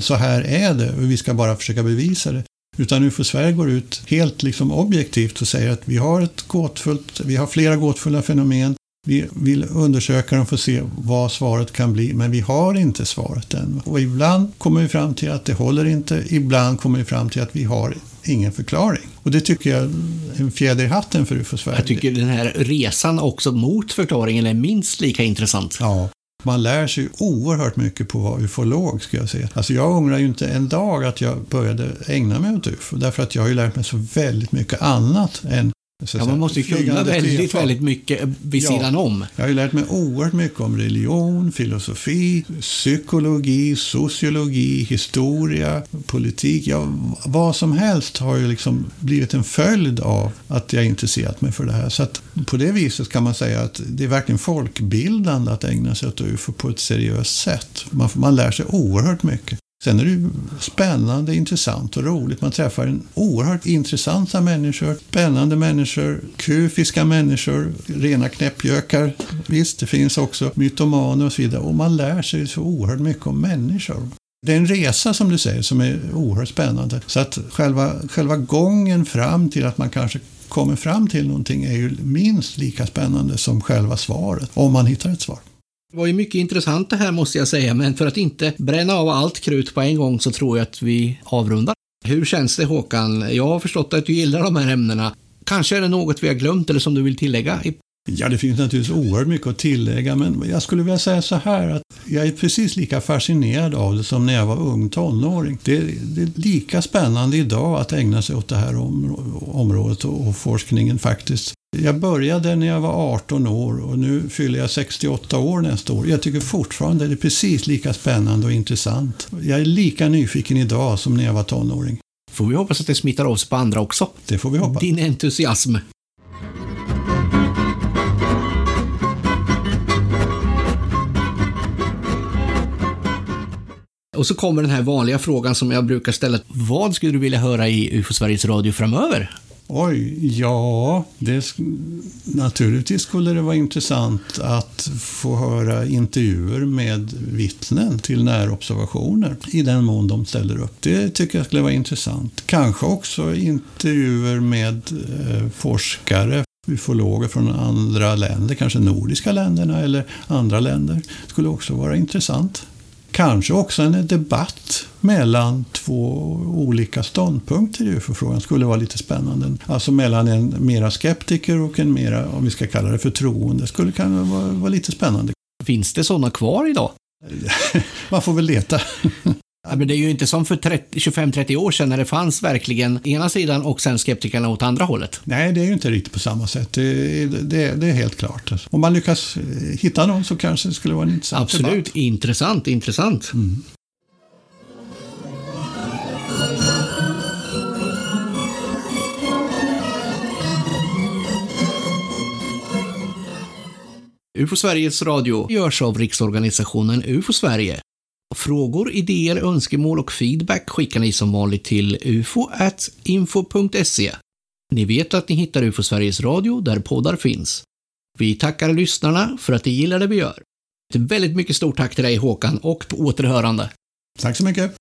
så här är det och vi ska bara försöka bevisa det. Utan UFO Sverige går ut helt liksom objektivt och säger att vi har ett gåtfullt, vi har flera gåtfulla fenomen. Vi vill undersöka dem för att se vad svaret kan bli, men vi har inte svaret än. Och ibland kommer vi fram till att det håller inte, ibland kommer vi fram till att vi har ingen förklaring. Och det tycker jag är en fjäder i hatten för UFO Sverige. Jag tycker den här resan också mot förklaringen är minst lika intressant. Ja, man lär sig oerhört mycket på att vara ufolog, ska jag säga. Alltså jag ångrar ju inte en dag att jag började ägna mig åt ufo, därför att jag har ju lärt mig så väldigt mycket annat än Ja, man måste ju kunna väldigt, väldigt mycket vid Ja. sidan om. Jag har ju lärt mig oerhört mycket om religion, filosofi, psykologi, sociologi, historia, politik. Ja, vad som helst har ju liksom blivit en följd av att jag intresserat mig för det här. Så att på det viset kan man säga att det är verkligen folkbildande att ägna sig åt UFO på ett seriöst sätt. Man, man lär sig oerhört mycket. Sen är det ju spännande, intressant och roligt. Man träffar en oerhört intressanta människor, spännande människor, kufiska människor, rena knäppjökar. Visst, det finns också mytomaner och så vidare. Och man lär sig så oerhört mycket om människor. Det är en resa som du säger som är oerhört spännande. Så att själva, själva gången fram till att man kanske kommer fram till någonting är ju minst lika spännande som själva svaret, om man hittar ett svar. Det var ju mycket intressant det här måste jag säga, men för att inte bränna av allt krut på en gång så tror jag att vi avrundar. Hur känns det Håkan? Jag har förstått att du gillar de här ämnena. Kanske är det något vi har glömt eller som du vill tillägga? Ja, det finns naturligtvis oerhört mycket att tillägga, men jag skulle vilja säga så här att jag är precis lika fascinerad av det som när jag var ung tonåring. Det, det är lika spännande idag att ägna sig åt det här om, området och, och forskningen faktiskt. Jag började när jag var 18 år och nu fyller jag 68 år nästa år. Jag tycker fortfarande det är precis lika spännande och intressant. Jag är lika nyfiken idag som när jag var tonåring. Får vi hoppas att det smittar av sig på andra också. Det får vi hoppas. Din entusiasm. Och så kommer den här vanliga frågan som jag brukar ställa. Vad skulle du vilja höra i UFO Sveriges Radio framöver? Oj, ja, det, naturligtvis skulle det vara intressant att få höra intervjuer med vittnen till närobservationer i den mån de ställer upp. Det tycker jag skulle vara intressant. Kanske också intervjuer med eh, forskare, ufologer från andra länder, kanske nordiska länderna eller andra länder. skulle också vara intressant. Kanske också en debatt mellan två olika ståndpunkter i UFO-frågan skulle vara lite spännande. Alltså mellan en mera skeptiker och en mera, om vi ska kalla det för troende, skulle kunna vara, vara lite spännande. Finns det sådana kvar idag? Man får väl leta. Ja, men det är ju inte som för 30 25-30 år sedan när det fanns verkligen ena sidan och sen skeptikerna åt andra hållet. Nej, det är ju inte riktigt på samma sätt. Det, det, det är helt klart. Om man lyckas eh, hitta någon så kanske det skulle vara en intressant Absolut, debatt. intressant, intressant. UFO Sveriges Radio görs av riksorganisationen UFO Sverige. Frågor, idéer, önskemål och feedback skickar ni som vanligt till ufo.info.se. Ni vet att ni hittar UFO Sveriges Radio där poddar finns. Vi tackar lyssnarna för att de gillar det vi gör. Ett väldigt mycket stort tack till dig Håkan och på återhörande. Tack så mycket.